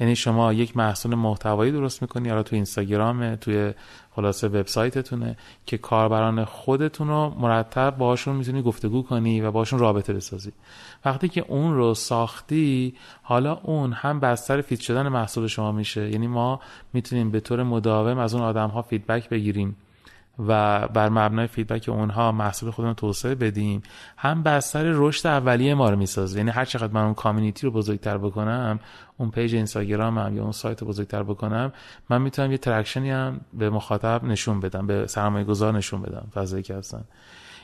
Speaker 1: یعنی شما یک محصول محتوایی درست می‌کنی حالا تو اینستاگرام توی خلاصه وبسایتتونه که کاربران خودتون رو مرتب باشون می‌تونی گفتگو کنی و باشون رابطه بسازی. وقتی که اون رو ساختی حالا اون هم بستر fit شدن محصول شما میشه. یعنی ما می‌تونیم به طور مداوم از اون آدم ها feedback بگیریم. و بر مبنای feedback اونها محصول خودمون توسعه بدیم. هم بستر رشد اولیه ما رو می‌سازه. یعنی هر چقدر من اون community رو بزرگتر بکنم اون page اینستاگرام هم یا اون سایت رو بزرگتر بکنم من می‌تونم یه traction ی هم به مخاطب نشون بدم به سرمایه گذار نشون بدم. فضایی که هستن.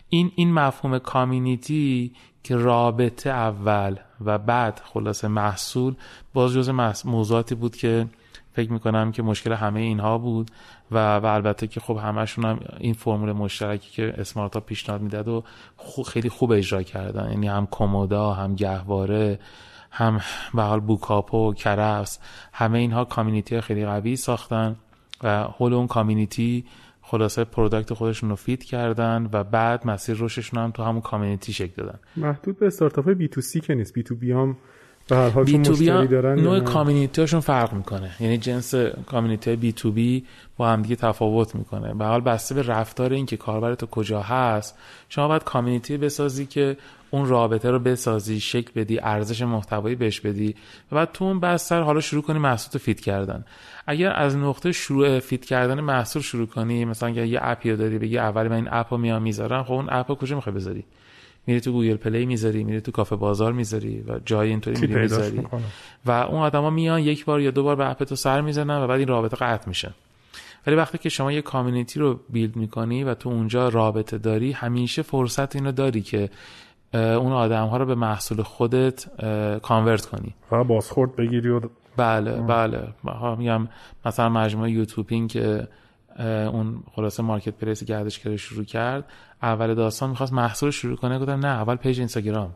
Speaker 1: این این مفهوم community که رابطه اول و بعد خلاصه محصول باز جز موضوعاتی بود که فکر می‌کنم که مشکل همه اینها بود. و, و البته که خب همشون هم این فرمول مشترکی که اسمارتاپ پیشنهاد می‌داد و خیلی خوب اجرا کردن. یعنی هم کمودا هم گهواره هم به حال بوکاپو کرفس همه اینها community خیلی قوی ساختن و حول اون community خلاصه product خودشون رو fit کردن و بعد مسیر رشدشون هم تو همون community شکل دادن.
Speaker 3: محدود به startup B2C که نیست. B2B هم به هر حال B2B دارن
Speaker 1: نوع community شون فرق می‌کنه. یعنی جنس community B2B با هم دیگه تفاوت می‌کنه. به حال بسته به رفتار این که کاربر تو کجا هست شما باید community بسازی که اون رابطه رو بسازی شکل بدی ارزش محتوایی بهش بدی و بعد تو اون بستر حالا شروع کنی محصول fit کردن. اگر از نقطه شروع fit کردن محصول شروع کنی مثلا اگر یه app ی داری بگی اول من این app رو میام می‌ذارم خب اون app رو کجا می‌خوای بذاری؟ میری تو گوگل پلی می‌ذاری میری تو کافه بازار می‌ذاری و جای اینطوری میری می‌ذاری. و اون آدما میان یک بار یا دو بار به app تو سر می‌زنن و بعد این رابطه قطع میشه ولی وقتی که شما یه community رو build می‌کنی و تو اونجا رابطه داری همیشه فرصت اینو داری که اون آدم ها رو به محصول خودت convert کنی.
Speaker 3: و بازخورد بگیری و
Speaker 1: بله بله. میگم مثلا مجموعه یوتیوبینگ که اون خلاصه marketplace گردشگری شروع کرد. اول داستان می‌خواست محصول شروع کنه گفتم نه اول پیج اینستاگرام.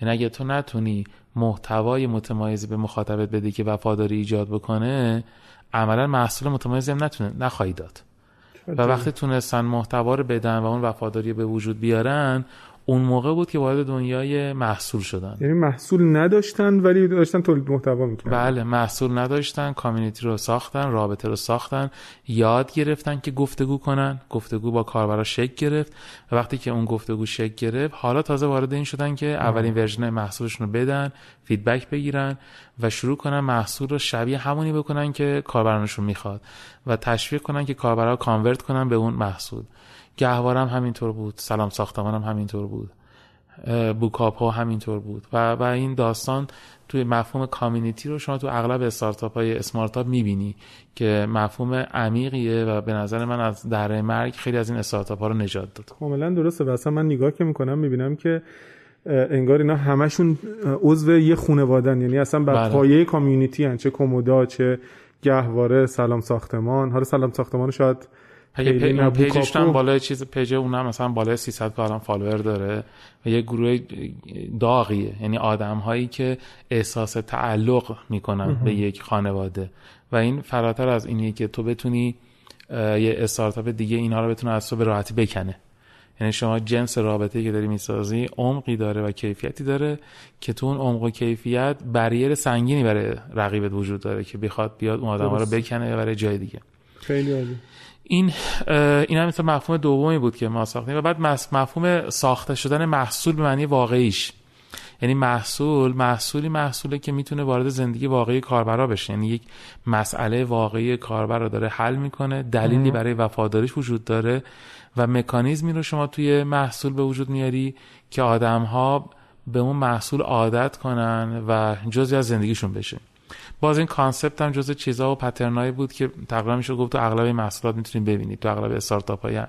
Speaker 1: یعنی اگه تو نتونی محتوای متمایزی به مخاطبت بدی که وفاداری ایجاد بکنه عملا محصول متمایزی هم نتونه نخواهی داد. و وقتی تونستن محتوا رو بدن و اون وفاداری به وجود بیارن اون موقع بود که وارد دنیای محصول شدن.
Speaker 3: یعنی محصول نداشتن ولی داشتن تولید محتوا می‌کردن.
Speaker 1: بله محصول نداشتن کامیونیتی رو ساختن رابطه رو ساختن یاد گرفتن که گفتگو کنن. گفتگو با کاربرا شکل گرفت. و وقتی که اون گفتگو شکل گرفت حالا تازه وارد این شدن که اولین version محصولشون رو بدن feedback بگیرن و شروع کنن محصول رو شبیه همونی بکنن که کاربرانشون می‌خواد و تشویق کنن که کاربرا convert کنن به اون محصول. گهوارم همینطور بود سلام ساختمانم همینطور بود بوکاپو همینطور بود و و این داستان توی مفهوم community رو شما تو اغلب استارتاپ های اسمارتاپ می‌بینی که مفهوم عمیقیه و به نظر من از دره مرگ خیلی از این استارتاپ ها رو نجات داد
Speaker 3: کاملا درسته و اصلا من نگاه که می‌کنم می‌بینم که انگار اینا همشون عضو یه خانوادن یعنی اصلا بر بله. پایه community هن چه کمودا چه گهواره سلام ساختمان حالا سلام ساختمان شاید
Speaker 1: page page ش هم بالای چیز page اونم مثلا بالای 300 که الان follower داره و یه گروه داغیه. یعنی آدم هایی که احساس تعلق می‌کنن به یک خانواده. و این فراتر از اینیه که تو بتونی یه استارتاپ دیگه اینا رو بتونه از تو به راحتی بکنه. یعنی شما جنس رابطه که داری می‌سازی عمقی داره و کیفیتی داره که تو اون عمق و کیفیت بریر سنگینی برای رقیبت وجود داره که بخواد بیاد اون آدم رو بکنه برای جای دیگه.
Speaker 3: خیلی عالی.
Speaker 1: این این هم مثل مفهوم دومی بود که ما ساختیم و بعد مفهوم ساخته شدن محصول به معنی واقعیش. یعنی محصول محصولی محصوله که می‌تونه وارد زندگی واقعی کاربرا بشه. یعنی یک مسئله واقعی کاربر رو داره حل می‌کنه دلیلی برای وفاداریش وجود داره و مکانیزمی رو شما توی محصول به وجود میاری که آدم ها به اون محصول عادت کنن و جزی از زندگیشون بشه. باز این کانسپت هم جزء چیزها و پترنایی بود که تقریبا میشه گفت تو اغلب محصولات می‌تونید ببینید. تو اغلب استارتاپ های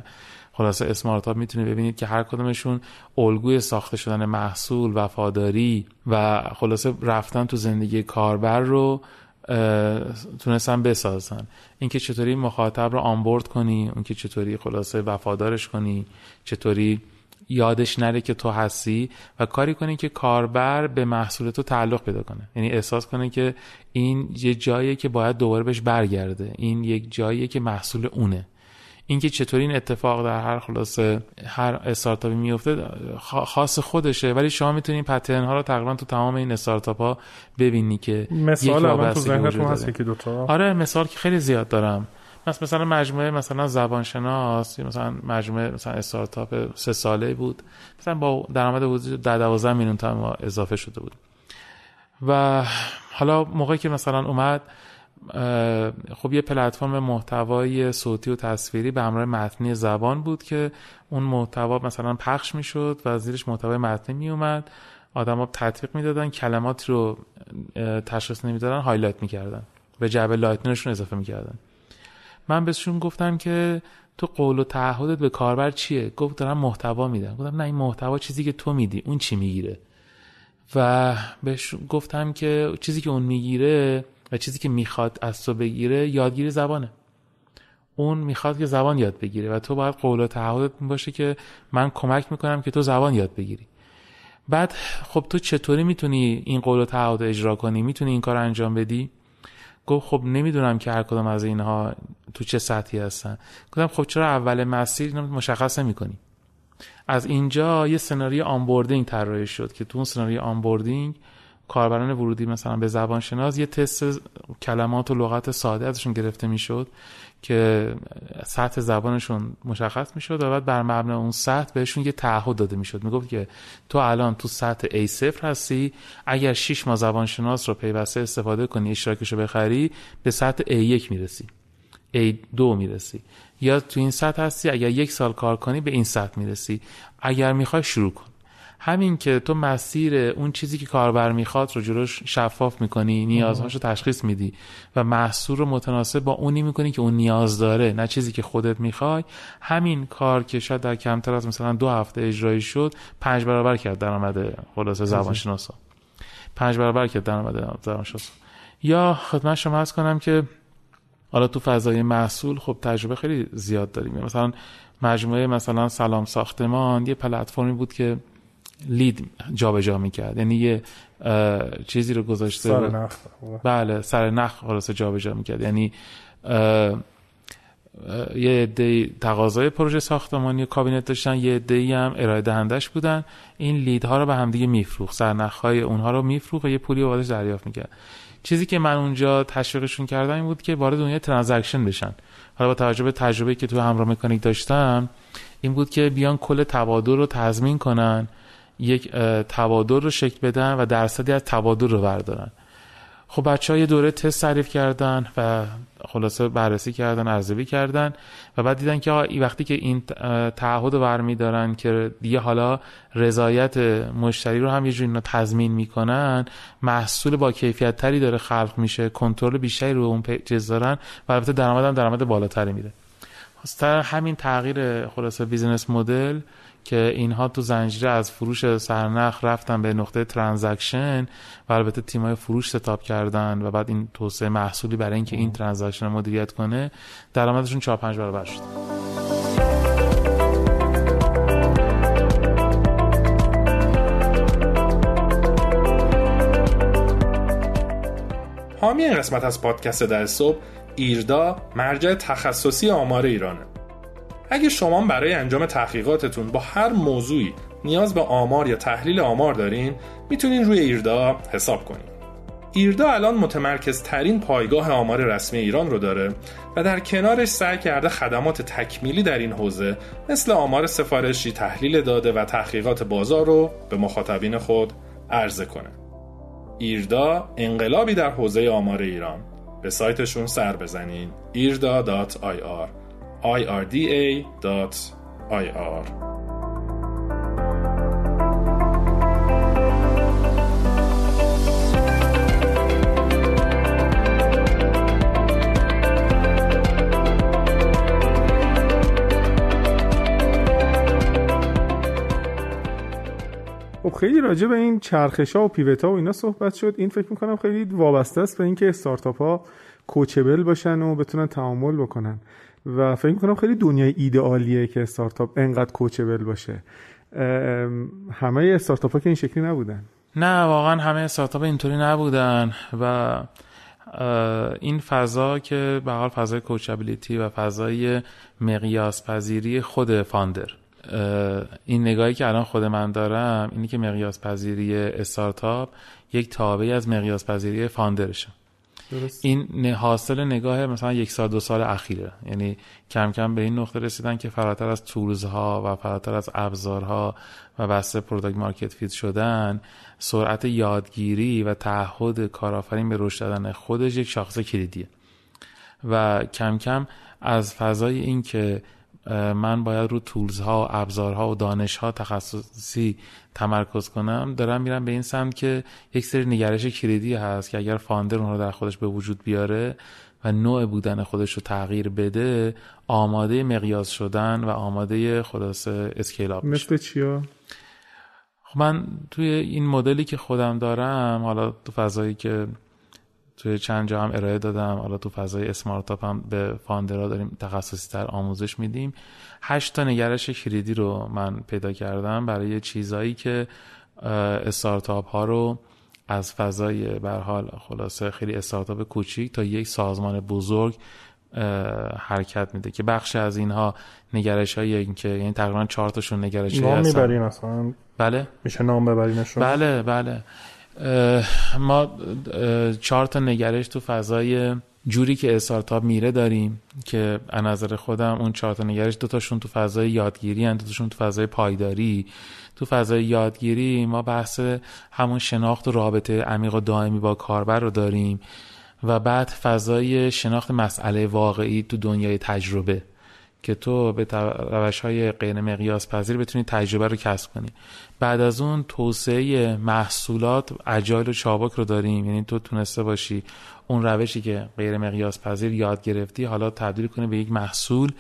Speaker 1: خلاصه اسمارت می‌تونید ببینید که هر کدومشون الگوی ساخته شدن محصول وفاداری و خلاصه رفتن تو زندگی کاربر رو تونستن بسازن. اینکه چطوری مخاطب رو آنبورد کنی اون که چطوری خلاصه وفادارش کنی چطوری یادش نره که تو هستی و کاری کنی که کاربر به محصول تو تعلق پیدا کنه. یعنی احساس کنه که این یه جاییه که باید دوباره بهش برگرده. این یک جاییه که محصول اونه. اینکه چطوری این اتفاق در هر خلاصه هر استارتاپی میفته خاص خودشه. ولی شما می‌تونید پترن ها رو تقریبا تو تمام این استارتاپ ها ببینی که
Speaker 3: مثال الان تو ذهنتون هست که دوتا.
Speaker 1: آره مثال که خیلی زیاد دارم. مثلا مثلا مجموعه مثلا زبانشناس مثلا مجموعه مثلا استارتاپ سه ساله بود. مثلا با درآمد حدود 10 12 میلیون تومان اضافه شده بود. و حالا موقعی که مثلا اومد خب یه پلتفرم محتوای صوتی و تصویری به همراه متنی زبان بود که اون محتوا مثلا پخش می‌شد و زیرش محتوای متنی می اومد آدما تطبیق می‌دادن کلمات رو تشخیص نمی‌دادن highlight می‌کردن. به جعبه لایتنرشون اضافه می‌کردن. من بهشون گفتم که تو قول و تعهدت به کاربر چیه؟ گفت دارم محتوا میدم. گفتم نه این محتوا چیزی که تو میدی اون چی می‌گیره. و بهش گفتم که چیزی که اون می‌گیره و چیزی که می‌خواد از تو بگیره یادگیری زبانه. اون می‌خواد که زبان یاد بگیره و تو باید قول و تعهدت باشه که من کمک می‌کنم که تو زبان یاد بگیری. بعد خب تو چطوری می‌تونی این قول و تعهد اجرا کنی؟ می‌تونی این کار انجام بدی؟ گفت خب نمی‌دونم که هر کدام از اینها تو چه سطحی هستن. گفتم خب چرا اول مسیر مشخص نمی‌کنی؟ از اینجا یه سناریو onboarding طراحی شد که تو اون سناریو onboarding کاربران ورودی مثلا به زبان شناس یه تست کلمات و لغت ساده ازشون گرفته می‌شد. که سطح زبانشون مشخص می‌شد و بعد بر مبنای اون سطح بهشون یه تعهد داده می‌شد. می‌گفت که تو الان تو سطح A0 هستی اگر 6 ماه زبان شناس رو پیوسته استفاده کنی اشتراکش رو بخری به سطح A1 می‌رسی. A2 می‌رسی. یا تو این سطح هستی اگر یک سال کار کنی به این سطح می‌رسی. اگر می‌خوای شروع کن. همین که تو مسیر اون چیزی که کاربر می‌خواد رو جلوش شفاف می‌کنی نیازهاش رو تشخیص میدی و محصول رو متناسب با اونی می‌کنی که اون نیاز داره نه چیزی که خودت می‌خوای. همین کار که شاید در کمتر از مثلا دو هفته اجرایی شد پنج برابر کرد درآمد خلاصه زبانشناسا. پنج برابر کرد درآمد زبانشناسا. یا خدمت شما از کنم که حالا تو فضای محصول خب تجربه خیلی زیاد داریم. مثلا مجموعه مثلا سلام ساختمان یه پلتفرمی بود که لید جابجا جا می‌کرد. یعنی یه چیزی رو گذاشته
Speaker 2: سر نخ
Speaker 1: بله سر نخ خلاص جابجا می‌کرد. یعنی یه عده تقاضای پروژه ساختمانی کابینت داشتن یه عده هم ارائه دهندش بودن. این لیدها رو به همدیگه میفروخت. سرنخ های اونها رو میفروخت و یه پولی بابتش دریافت می‌کرد. چیزی که من اونجا تشویقشون کردم این بود که وارد دنیای ترانزکشن بشن. حالا با توجه به تجربه که تو همراه مکانیک داشتم این بود که بیان کل تبادل رو تضمین کنن. یک تبادل رو شکل بدن و درصدی از تبادل رو بردارن. خب بچه ها یه دوره تست تعریف کردن و خلاصه بررسی کردن ارزیابی کردن و بعد دیدن که ای وقتی که این تعهد رو برمیدارن که دیگه حالا رضایت مشتری رو هم یه جوری تضمین می‌کنن محصول با کیفیت تری داره خلق میشه کنترل بیشتری رو اون pages دارن و البته درآمد هم درآمد بالاتری میده. همین تغییر خلاصه business model که اینها تو زنجیره از فروش سرنخ رفتن به نقطه transaction و البته تیمای فروش setup کردن و بعد این توسعه محصولی برای اینکه این transaction رو مدیریت کنه درآمدشون 4 5 برابر شد.
Speaker 2: حامی این قسمت از پادکست در صبح ایردا مرجع تخصصی آمار ایرانه. اگه شما برای انجام تحقیقاتتون با هر موضوعی نیاز به آمار یا تحلیل آمار دارین می‌تونین روی ایردا حساب کنین. ایردا الان متمرکز ترین پایگاه آمار رسمی ایران رو داره و در کنارش سعی کرده خدمات تکمیلی در این حوزه مثل آمار سفارشی، تحلیل داده و تحقیقات بازار رو به مخاطبین خود عرضه کنه. ایردا انقلابی در حوزه آمار ایران. به سایتشون سر بزنین irda.ir irda.ir
Speaker 3: خب خیلی راجع به این چرخش ها و پیوت ها و اینا صحبت شد. این فکر می‌کنم خیلی وابسته است به اینکه استارتاپ ها کوچبل باشن و بتونن تعامل بکنن. و فکر می‌کنم خیلی دنیای ایدئالیه که استارتاپ انقدر کوچبل باشه. همه استارتاپ ها که این شکلی نبودن.
Speaker 1: نه واقعا همه استارتاپ اینطوری نبودن و این فضا که به حال فضای کوچابیلیتی و فضای مقیاس پذیری خود فاندر. این نگاهی که الان خود من دارم اینی که مقیاس پذیری استارتاپ یک تابعی از مقیاس پذیری founder شه. این حاصل نگاه مثلا یک سال دو سال اخیره. یعنی کم کم به این نقطه رسیدن که فراتر از tools ها و فراتر از ابزارها و بسته product market fit شدن سرعت یادگیری و تعهد کارآفرین به رشد دادن خودش یک شاخص کلیدیه. و کم کم از فضای این که من باید رو تولز ها و ابزارها و دانش ها تخصصی تمرکز کنم دارم میرم به این سمت که یک سری نگرش کلیدی هست که اگر فاندر اون رو در خودش به وجود بیاره و نوع بودن خودش رو تغییر بده آماده مقیاس شدن و آماده خلاصه اسکیل اپ
Speaker 3: مثل چیا
Speaker 1: خب من توی این مدلی که خودم دارم حالا تو فضایی که توی چند جا هم ارائه دادم. حالا تو فضای اسمارتاپ هم به فاندرها داریم تخصصی تر آموزش میدیم. هشت تا نگرش کلیدی رو من پیدا کردم برای چیزایی که استارتاپ ها رو از فضای به حال خلاصه خیلی استارتاپ کوچیک تا یک سازمان بزرگ حرکت میده که بخش از اینها نگرش های این که یعنی تقریبا چهار تاشون نگرش
Speaker 2: نام می‌برین اصلا؟
Speaker 1: بله.
Speaker 2: میشه نام ببرینشون؟
Speaker 1: بله بله. ما چهار تا نگرش تو فضای جوری که استارتاپ میره داریم که از نظر خودم اون چهار تا نگرش دو تاشون تو فضای یادگیری هن دو تاشون تو فضای پایداری. تو فضای یادگیری ما بحث همون شناخت و رابطه عمیق و دائمی با کاربر رو داریم و بعد فضای شناخت مسئله واقعی تو دنیای تجربه. که تو به روش های غیر مقیاس پذیر بتونی تجربه رو کسب کنی. بعد از اون توسعه محصولات اجایل و چابک رو داریم. یعنی تو تونسته باشی اون روشی که غیر مقیاس پذیر یاد گرفتی حالا تبدیل کنی به یک محصول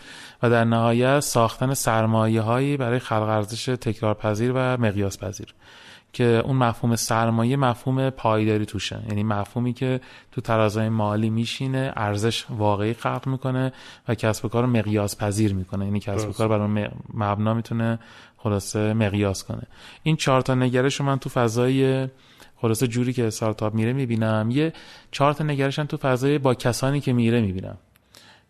Speaker 1: و در نهایت ساختن سرمایه هایی برای خلق ارزش تکرار پذیر و مقیاس پذیر. که اون مفهوم سرمایه مفهوم پایداری توشه. یعنی مفهومی که تو ترازای مالی میشینه ارزش واقعی خلق می‌کنه و کسب و کار مقیاس پذیر می‌کنه. یعنی کسب و کار برای مبنا می‌تونه خلاصه مقیاس کنه. این چهار تا نگرش رو من تو فضای خلاصه جوری که استارتاپ میره می‌بینم. یه چهار تا نگرشم تو فضای با کسانی که میره می‌بینم.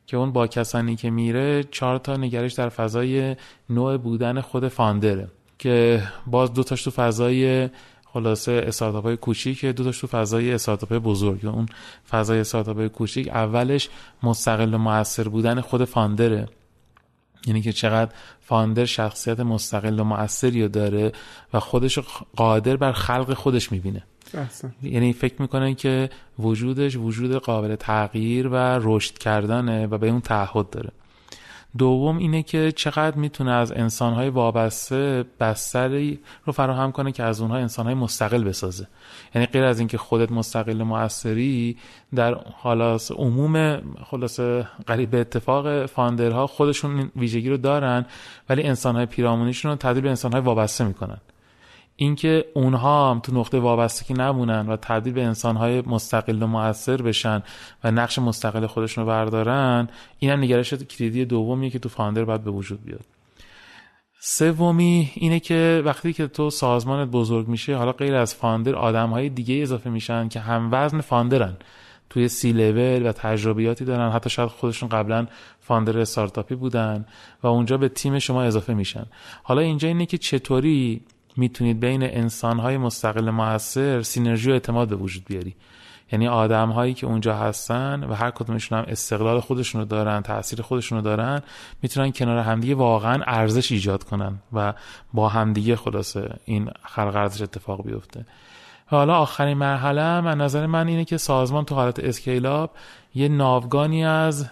Speaker 1: که اون با کسانی که میره چهار تا نگرش در فضای نوع بودن خود فاندره. که باز دو تاش تو فضای خلاصه استارتاپ های کوچیک دو تاش تو فضای استارتاپ بزرگ. اون فضای استارتاپ های کوچیک اولش مستقل و موثر بودن خود فاندره. یعنی که چقدر فاندر شخصیت مستقل و مؤثری داره و خودش قادر بر خلق خودش می‌بینه. یعنی فکر می‌کنه که وجودش وجود قابل تغییر و رشد کردنه و به اون تعهد داره. دوم اینه که چقدر می‌تونه از انسانهای وابسته بستری رو فراهم کنه که از اونها انسانهای مستقل بسازه. یعنی غیر از اینکه خودت مستقل موثری در خلاصه عموم خلاصه قریب اتفاق founder ها خودشون ویژگی رو دارن ولی انسانهای پیرامونیشون رو تبدیل به انسانهای وابسته می‌کنن. اینکه اونها هم تو نقطه وابستگی نمونن و تبدیل به انسانهای مستقل و مؤثر بشن و نقش مستقل خودشون رو بردارن این هم نگرش کلیدی دومیه که تو founder باید به وجود بیاد. سومی اینه که وقتی که تو سازمانت بزرگ میشه حالا غیر از founder آدم های دیگه اضافه میشن که هم وزن founder ن توی سی لول و تجربیاتی دارن حتی شاید خودشون قبلا فاندر استارتاپی بودن و اونجا به تیم شما اضافه میشن. حالا اینجا اینه که چطوری می‌تونید بین انسانهای مستقل موثر سینرژی و اعتماد به وجود بیاری. یعنی آدم هایی که اونجا هستن و هر کدومشون هم استقلال خودشون رو دارن تاثیر خودشون رو دارن می‌تونن کنار همدیگه واقعا ارزش ایجاد کنن و با همدیگه خلاصه این خلق ارزش اتفاق بیفته. حالا آخرین مرحله من نظر من اینه که سازمان تو حالت اسکیلاب یه ناوگانی از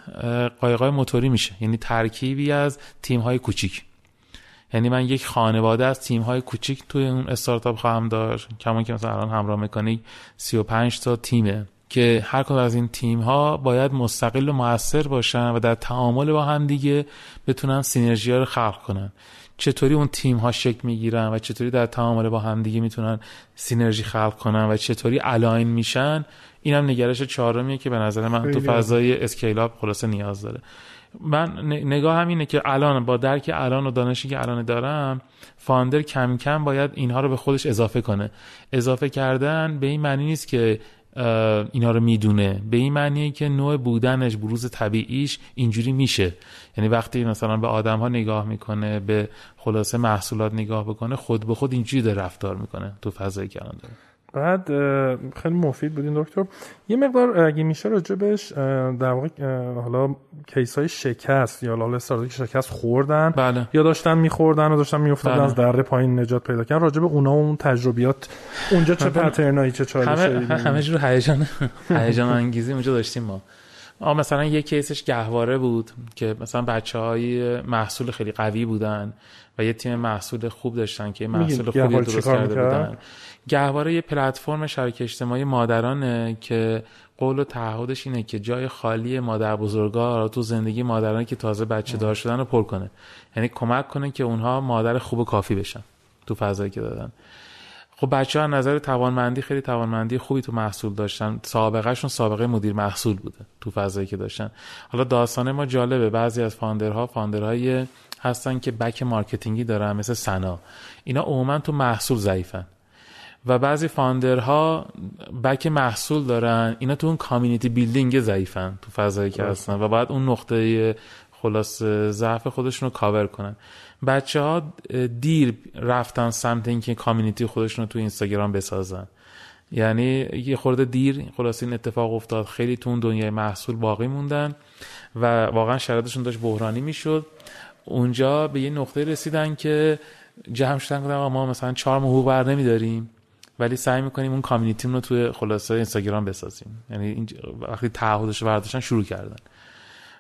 Speaker 1: قایقای موتوری میشه. یعنی ترکیبی از تیم های کوچیک. یعنی من یک خانواده از تیم های کوچیک توی اون استارتاپ خواهم داشت. کما که مثلا الان همراه مکانیک 35 تا تیمه که هر کدوم از این تیم ها باید مستقل و موثر باشن و در تعامل با هم دیگه بتونن سینرژی ها رو خلق کنن. چطوری اون تیم ها شکل می‌گیرن و چطوری در تعامل با هم دیگه می‌تونن synergy خلق کنن و چطوری align میشن اینم نگرش چهارمیه که به نظر من تو فضای scale up خلاصه نیاز داره. من نگاه هم اینه که الان با درک الان و دانشی که الان دارم founder کم کم باید اینها رو به خودش اضافه کنه. اضافه کردن به این معنی نیست که اینا رو می‌دونه. به این معنیه که نوع بودنش بروز طبیعیش اینجوری میشه. یعنی وقتی مثلا به آدم ها نگاه می‌کنه به خلاصه محصولات نگاه بکنه خود به خود اینجوری داره رفتار می‌کنه تو فضای که داره.
Speaker 2: بعد خیلی مفید بودین دکتر. یه مقدار اگه میشه راجبش در واقع حالا کیس های شکست یا لاله که شکست خوردن
Speaker 1: بله.
Speaker 2: یا داشتن میخوردن و داشتن میافتادن بله. از دره پایین نجات پیدا کردن راجب اونا و اون تجربیات. اونجا چه پترنایی چه چالشایی
Speaker 1: همه همه رو هیجان هیجان انگیزی اونجا داشتیم ما. آ مثلا یه کیسش گهواره بود که مثلا بچه های محصول خیلی قوی بودن و یه تیم محصول خوب داشتن که محصول خوبی درست کرده بودن. گهواره یه پلتفرم شبکه اجتماعی مادرانه که قول و تعهدش اینه که جای خالی مادر بزرگا تو زندگی مادرانی که تازه بچه دار شدن رو پر کنه. یعنی کمک کنه که اونها مادر خوب و کافی بشن تو فضایی که دادن. خب بچه ها نظر توانمندی خیلی توانمندی خوبی تو محصول داشتن. سابقهشون سابقه مدیر محصول بوده تو فضایی که داشتن. حالا داستان ما جالبه. بعضی از founder ها founder های هستن که back marketing ی دارن مثل سنا. اینا عموما تو محصول ضعیفن. و بعضی founder ها back محصول دارن اینا تو اون community building ضعیفن تو فضایی که هستن و بعد اون نقطه خلاصه ضعف خودشون رو کاور کنن. بچه ها دیر رفتن سمت اینکه کامیونیتی خودشون رو تو اینستاگرام بسازن. یعنی یه خورده دیر خلاص این اتفاق افتاد خیلی تو اون دنیای محصول باقی موندن و واقعا شرایطشون داشت بحرانی می‌شد. اونجا به یه نقطه رسیدن که جمع شدن گفتن ما مثلا چهار ماه حقوق بر نمیداریم. ولی سعی می‌کنیم اون کامیونیتی رو توی خلاصه اینستاگرام بسازیم. یعنی وقتی تعهدش برداشتن شروع کردن.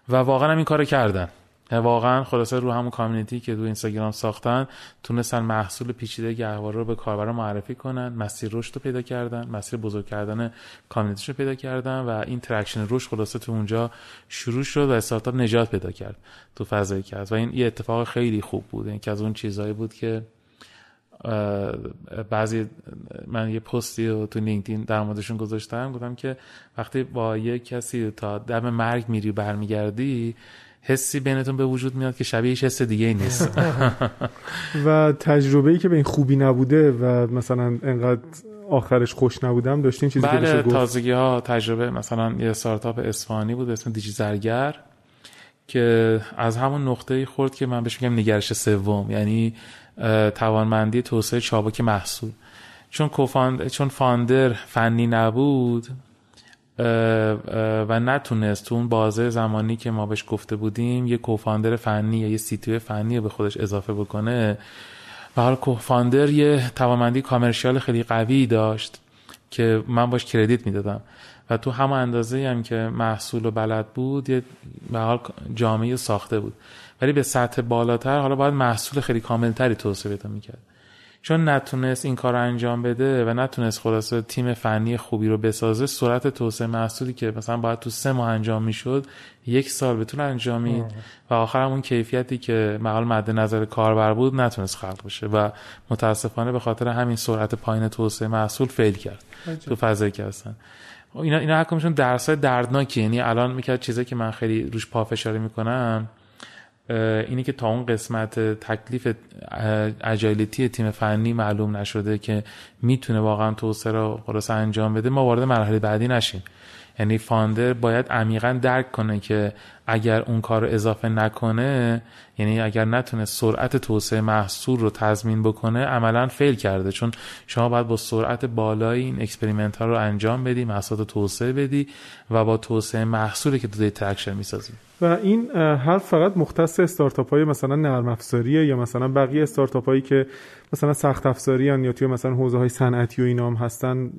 Speaker 1: و واقعا هم این کارو کردن. واقعا خلاصه رو همون community که تو اینستاگرام ساختن تونستن محصول پیچیده گهواره رو به کاربرا معرفی کنن مسیر رشد رو پیدا کردن مسیر بزرگ کردن community ش رو پیدا کردن و این traction رشد خلاصه تو اونجا شروع شد و استارتاپ نجات پیدا کرد تو فضایی که و این یه اتفاق خیلی خوب بود. این که از اون چیزهایی بود که بعضی من یه پستی رو تو لینکدین در موردشون گذاشتم گفتم که وقتی با یه کسی تا دم مرگ میری برمیگردی حسی بینتون به وجود میاد که شبیه هیچ حس دیگه ای نیست.
Speaker 3: و تجربه ای که به این خوبی نبوده و مثلا انقدر آخرش خوش نبودم داشتین چیزی
Speaker 1: بله
Speaker 3: که
Speaker 1: تازگی ها تجربه مثلا یه استارتاپ اسفانی بود اسم دیجی زرگر که از همون نقطه خورد که من بهش میگم نگرش سوم. یعنی توانمندی توسعه چابک محصول. چون co-found چون founder فنی نبود و نتونست تو اون بازه زمانی که ما بهش گفته بودیم یه co-founder فنی یا یه CTO فنی به خودش اضافه بکنه. و حالا co-founder یه توانمندی commercial خیلی قوی داشت که من باش credit می‌دادم. و تو همه اندازه هم که محصول و بلد بود یه به هر حال جامعه ساخته بود. ولی به سطح بالاتر حالا باید محصول خیلی کاملتری توسعه پیدا می‌کرد. چون نتونست این کار رو انجام بده و نتونست خلاصه تیم فنی خوبی رو بسازه سرعت توسعه محصولی که مثلا باید تو سه ماه انجام می‌شد یک سال بتون انجامید و آخر اون کیفیتی که محال مد نظر کاربر بود نتونست خلق بشه و متاسفانه به خاطر همین سرعت پایین توسعه محصول فیل کرد تو فضایی که هستن. اینا اینا حکمشون درسای دردناکی یعنی الان می‌کرد چیزایی که من خیلی روش پافشاری می‌کنم اینی که تا اون قسمت تکلیف agility تیم فنی معلوم نشده که می‌تونه واقعا توسعه رو خلاصه انجام بده ما وارد مرحله بعدی نشیم. یعنی founder باید عمیقا درک کنه که اگر اون کار رو اضافه نکنه یعنی اگر نتونه سرعت توسعه محصول رو تضمین بکنه عملا fail کرده. چون شما باید با سرعت بالایی این experiment ها رو انجام بدی محصول توسعه بدی و با توسعه محصولی که تو traction می‌سازی.
Speaker 3: و این حرف فقط مختص استارتاپ های مثلا نرم افزاریه یا مثلا بقیه استارتاپ هایی که مثلا سخت افزاری یا توی مثلا حوزه های صنعتی و اینا هم هستن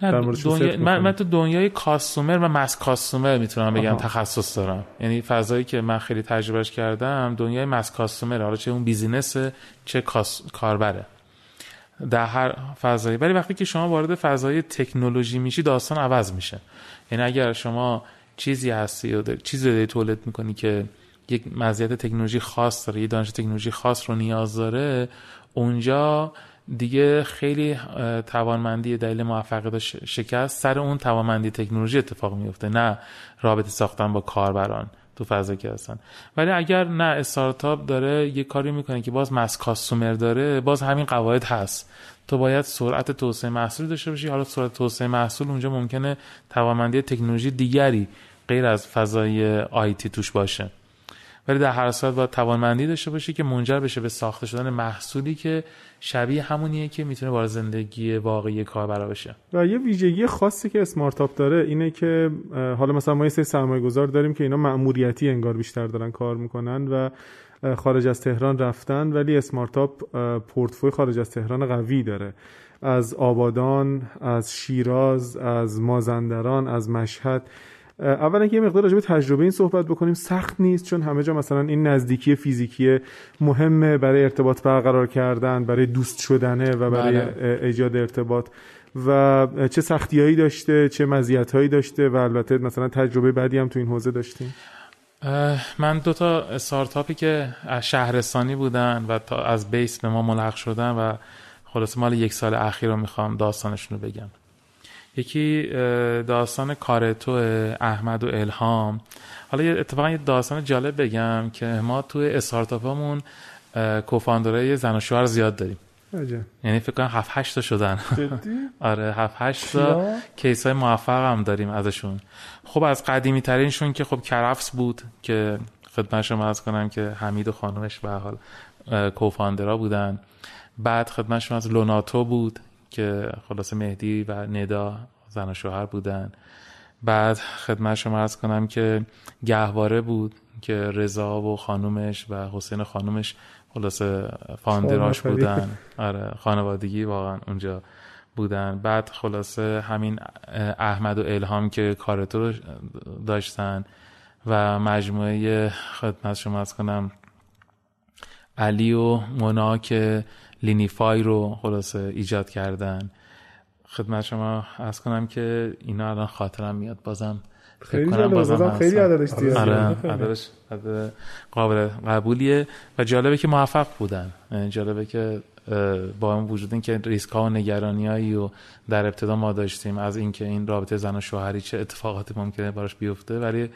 Speaker 3: در
Speaker 1: دنیا... من, من تو دنیای customer و mass customer می‌تونم بگم آها. تخصص دارم. یعنی فضایی که من خیلی تجربهش کردم دنیای mass customer حالا چه اون business چه cus... کاربره. در هر فضایی. ولی وقتی که شما وارد فضای تکنولوژی میشی داستان عوض میشه. یعنی اگر شما چیزی هستی یا چیزی داری تولید می‌کنی که یک مزیت تکنولوژی خاص داره یه دانش تکنولوژی خاص رو نیاز داره اونجا دیگه خیلی توانمندی دلیل موفقیت شکست. سر اون توانمندی تکنولوژی اتفاق میفته نه رابطه ساختن با کاربران تو فضا که هستن. ولی اگر نه استارتاپ داره یه کاری می‌کنه که باز مس کاستومر داره باز همین قواعد هست. تو باید سرعت توسعه محصول داشته باشی. حالا سرعت توسعه محصول اونجا ممکنه توانمندی تکنولوژی دیگری غیر از فضای آیتی توش باشه. ولی در هر صورت باید توانمندی داشته باشی که منجر بشه به ساخته شدن محصولی که شبیه همونیه که می‌تونه وارد زندگی واقعی کاربر بشه.
Speaker 3: و یه ویژگی خاصی که اسمارتاپ داره اینه که حالا مثلا ما یه سری سرمایه گذار داریم که اینا مأموریتی انگار بیشتر دارن کار می‌کنن و خارج از تهران رفتن ولی اسمارتاپ پورتفوی خارج از تهران قوی داره. از آبادان از شیراز از مازندران از مشهد. اولا که یه مقدار راجع به تجربه این صحبت بکنیم سخت نیست چون همه جا مثلا این نزدیکی فیزیکی مهمه برای ارتباط برقرار کردن برای دوست شدنه و برای بله. ایجاد ارتباط. و چه سختیایی داشته چه مزیت‌هایی داشته و البته مثلا تجربه بعدی هم تو این حوزه داشتیم.
Speaker 1: من دو تا استارتاپی که شهرستانی بودن و تا از بیس به ما ملحق شدن و خلاص مال یک سال اخیر رو می‌خوام داستانشون رو بگم. یکی داستان کارتو احمد و الهام. حالا یه اتفاقا یه داستان جالب بگم که ما توی استارتاپمون کوفاندرای زن و شوهر زیاد داریم. یعنی فکر کنم 7 8 تا شدن. آره 7 8 تا کیس های موفق هم داریم ازشون. خب از قدیمی ترینشون که خب کرفس بود که خدمت شما از کنم که حمید و خانومش به حال کوفاندرا بودن. بعد خدمت شما از لوناتو بود. که خلاص مهدی و ندا زن و شوهر بودن. بعد خدمت شما از کنم که گهواره بود که رضا و خانومش و حسین خانومش خلاصه فاندراش بودن. آره خانوادگی واقعا اونجا بودن. بعد خلاصه همین احمد و الهام که کارتو داشتن و مجموعه خدمت شما از کنم علی و مونا که لینیفای رو خلاصه ایجاد کردن. خدمت شما از کنم که اینا الان خاطرم میاد. بازم
Speaker 3: خیلی بازم خیلی عددش
Speaker 1: آره عددش عدد قابل قبولیه و جالبه که موفق بودن. جالبه که با اون وجود این که ریسک ها و نگرانی و در ابتدا ما داشتیم از اینکه این رابطه زن و شوهری چه اتفاقاتی ممکنه براش بیفته ولی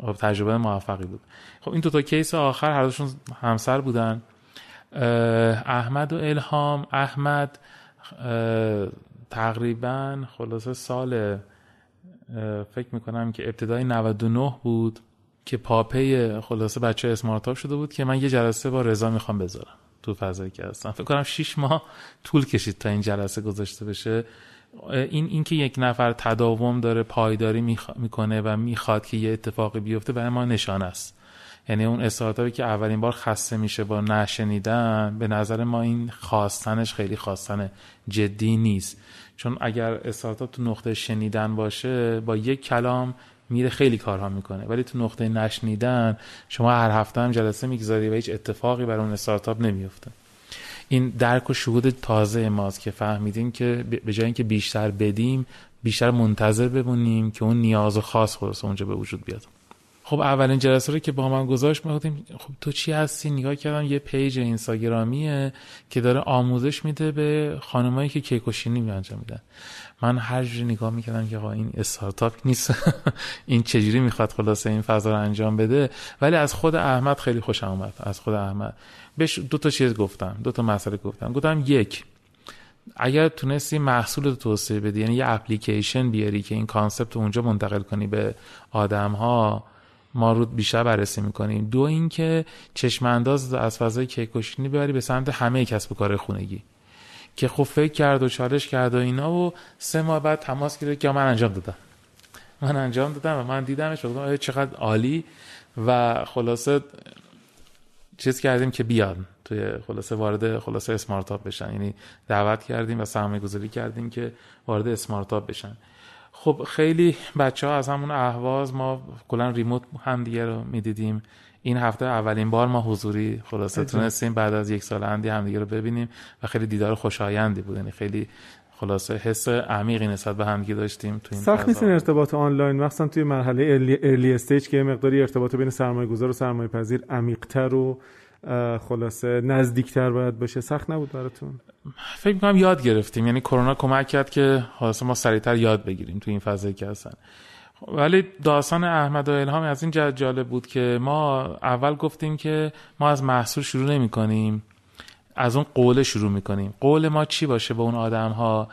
Speaker 1: خب تجربه موفقی بود. خب این دو تا کیس آخر هر دوشون همسر بودن. احمد و الهام. احمد تقریبا خلاصه سال فکر می‌کنم که ابتدای 99 بود که پاپه خلاصه بچه اسمارتاپ شده بود که من یه جلسه با رضا می‌خوام بذارم تو فضایی که هستم. فکر کنم 6 ماه طول کشید تا این جلسه گذاشته بشه. این اینکه یک نفر تداوم داره پایداری می‌کنه و می‌خواد که یه اتفاقی بیفته برای ما نشان است. یعنی اون استارتاپی که اولین بار خسته میشه با نشنیدن به نظر ما این خواستنش خیلی خواستن جدی نیست. چون اگر استارتاپ تو نقطه شنیدن باشه با یک کلام میره خیلی کارها می‌کنه. ولی تو نقطه نشنیدن شما هر هفته هم جلسه می‌گذاری و هیچ اتفاقی برای اون استارتاپ نمیفته. این درک و شهود تازه ماست که فهمیدیم که به جای اینکه بیشتر بدیم بیشتر منتظر بمونیم که اون نیاز خاص خودش اونجا به وجود بیاد. خب اولین جلسه رو که با من گذاشت ما گفتیم خب تو چی هستی؟ نگاه کردم یه پیج اینستاگرامیه که داره آموزش میده به خانمایی که کیکوشینی انجام میدن. من هر جوری نگاه می‌کردم که آقا این استارتاپ نیست. این چجوری می‌خواد خلاصه این فضا رو انجام بده؟ ولی از خود احمد خیلی خوشم اومد. از خود احمد. بهش دو تا چیز گفتم دو تا مسئله گفتم. گفتم یک اگر تونستی محصول رو توسعه بدی یعنی یه اپلیکیشن بیاری که این concept رو اونجا منتقل کنی به آدم ها ما رو بیشتر بررسی می‌کنیم. دو اینکه چشم انداز از فضای کیک و شیرینی ببری به سمت همه کسب و کار خونگی. که خب فکر کرد و چالش کرد و اینا و سه ماه بعد تماس گرفت که من انجام دادم. من انجام دادم و من دیدمش گفتم چقدر عالی. و خلاصه چیز کردیم که بیاد توی خلاصه وارد خلاصه اسمارتاپ بشن. یعنی دعوت کردیم و سرمایه گذاری کردیم که وارد اسمارتاپ بشن. خب خیلی بچه ها از همون اهواز ما کلا ریموت هم دیگه رو می‌دیدیم. این هفته اولین بار ما حضوری خلاصه تونستیم. بعد از یک سال اندی همدیگه رو ببینیم و خیلی دیدار خوشایندی بود. یعنی خیلی خلاصه حس عمیقی نسبت به همدیگه داشتیم تو این
Speaker 3: سخت نیست این ارتباط آنلاین. مثلا توی مرحله ارلی استیج که مقداری ارتباط بین سرمایه گذار و سرمایه پذیر عمیق‌تر و خلاصه نزدیکتر باید باشه. سخت نبود براتون؟
Speaker 1: فکر می‌کنم یاد گرفتیم. یعنی کرونا کمک کرد که خلاصه ما سریعتر یاد بگیریم تو این فضایی که هستن. ولی داستان احمد و الهام از این جهت جالب بود که ما اول گفتیم که ما از محصول شروع نمی کنیم از اون قول شروع می کنیم قول ما چی باشه به اون آدم ها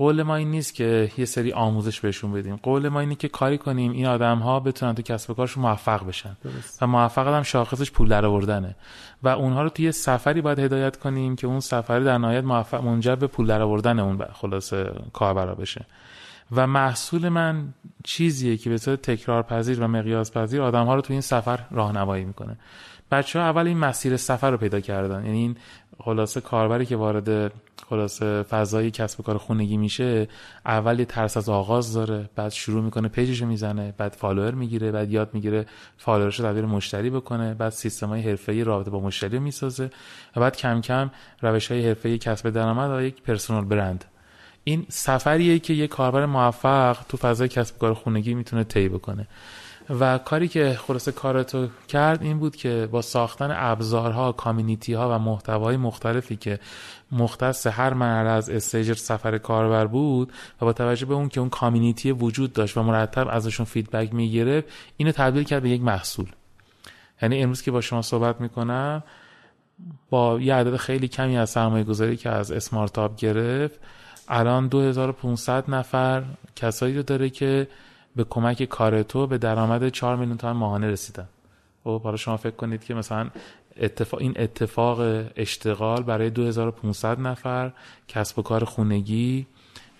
Speaker 1: قول ما این نیست که یه سری آموزش بهشون بدیم. قول ما اینه که کاری کنیم این آدم ها بتونن تو کسب و کارشون موفق بشن. و موفق هم شاخصش پول در آوردنه و اونها رو توی سفری باید هدایت کنیم که اون سفری در نهایت موفق منجر به پول در آوردن اون خلاصه کاربرا بشه. و محصول من چیزیه که به صورت تکرار پذیر و مقیاس پذیر آدم ها رو تو این سفر راهنمایی می‌کنه. بچه ها اول این مسیر سفر رو پیدا کردن. یعنی این خلاصه کاربری که وارد خلاصه فضای کسب و کار خونگی میشه اول یه ترس از آغاز داره بعد شروع می‌کنه page شو می‌زنه بعد follower می‌گیره بعد یاد می‌گیره follower ش رو تبدیل مشتری بکنه بعد سیستم های حرفه‌ای رابطه با مشتری رو می‌سازه و بعد کم کم روش های حرفه‌ای کسب درآمد و یک personal brand این سفریه که یه کاربر موفق تو فضای کسب و کار خونگی می‌تونه طی بکنه. و کاری که خلاصه کارتو کرد این بود که با ساختن ابزارها community ها و محتوای مختلفی که مختص هر مرحله از stage سفر کاربر بود و با توجه به اون که اون community وجود داشت و مرتب ازشون feedback می‌گرفت اینو تبدیل کرد به یک محصول. یعنی امروز که با شما صحبت می‌کنم با یه عدد خیلی کمی از سرمایه گذاری که از اسمارتاپ گرفت الان 2500 نفر کسایی رو داره که به کمک کارتو به درآمد 4 میلیون تومان ماهانه رسیدن خب حالا شما فکر کنید که مثلا اتفاق این اتفاق اشتغال برای 2500 نفر کسب و کار خونگی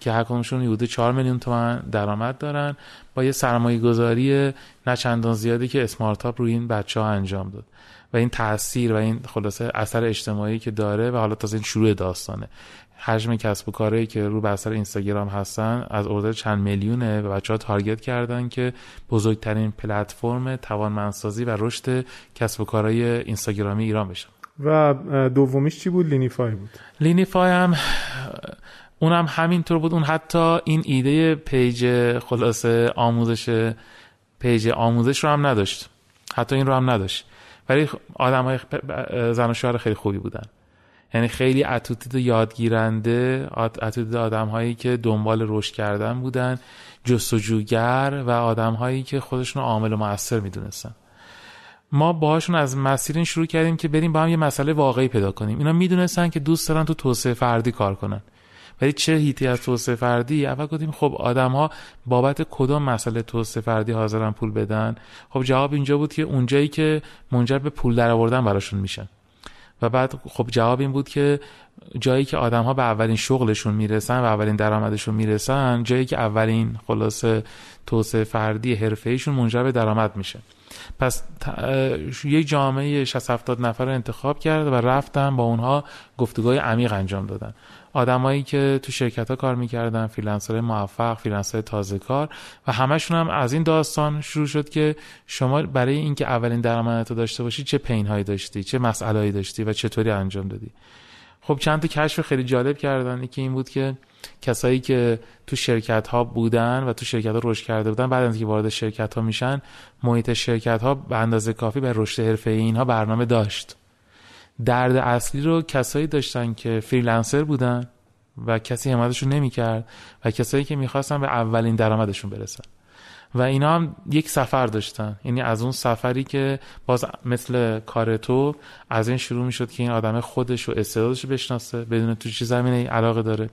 Speaker 1: که هر کدومشون حدود 4 میلیون تومان درآمد دارن. با یه سرمایه گذاری نه چندان زیادی که اسمارتاپ روی این بچه ها انجام داد. و این تاثیر و این خلاصه اثر اجتماعی که داره و حالا تازه این شروع داستانه. حجم کسب و کاری که رو بستر اینستاگرام هستن از order چند میلیونه و بچه ها target کردن که بزرگترین پلتفرم توانمندسازی و رشد کسب و کارهای اینستاگرامی ایران بشن
Speaker 3: و دومیش چی بود؟ لینیفای بود.
Speaker 1: لینیفای هم اونم همینطور بود. اون حتی این ایده پیج خلاصه آموزش page آموزش رو هم نداشت. حتی این رو هم نداشت. ولی آدم های زن و شوهر خیلی خوبی بودن. یعنی خیلی اتوتید یادگیرنده اتوتید آدم هایی که دنبال رشد کردن بودن جستجوگر و آدم هایی که خودشون عامل و موثر می‌دونستن. ما باهاشون از مسیر شروع کردیم که بریم با هم یه مسئله واقعی پیدا کنیم. اینا می‌دونستن که دوست دارن تو توسعه فردی کار کنن. ولی چه هیتی از توسعه فردی؟ اول گفتیم خب آدم ها بابت کدام مسئله توسعه فردی حاضرن پول بدن؟ خب جواب اینجا بود که اونجایی که منجر به پول درآوردن براشون میشن. و بعد خب جواب این بود که جایی که آدم ها به اولین شغلشون می‌رسن و اولین درآمدشون می‌رسن جایی که اولین خلاصه توسعه فردی حرفه ایشون منجر به درآمد میشه. پس یک جامعه 60 70 نفر رو انتخاب کرد و رفتن با اونها گفتگوهای عمیق انجام دادن. آدمایی که تو شرکت ها کار می‌کردن freelancer موفق freelancer تازه کار و همشون هم از این داستان شروع شد که شما برای اینکه اولین درآمدت رو داشته باشی چه pain هایی داشتی چه مسئله داشتی و چطوری انجام دادی؟ خب چند تا کشف خیلی جالب کردن که این بود که کسایی که تو شرکت ها بودن و تو شرکت ها رشد کرده بودن بعد از اینکه وارد شرکت ها میشن محیط شرکت ها به اندازه کافی به رشد حرفه اینها برنامه داشت. درد اصلی رو کسایی داشتن که freelancer بودن و کسی حمایتشون نمی‌کرد و کسایی که می‌خواستن به اولین درآمدشون برسن. و اینا هم یک سفر داشتن. یعنی از اون سفری که باز مثل کار تو از این شروع می‌شد که این آدم خودش و استعدادش بشناسه بدون تو چه زمینه علاقه داره.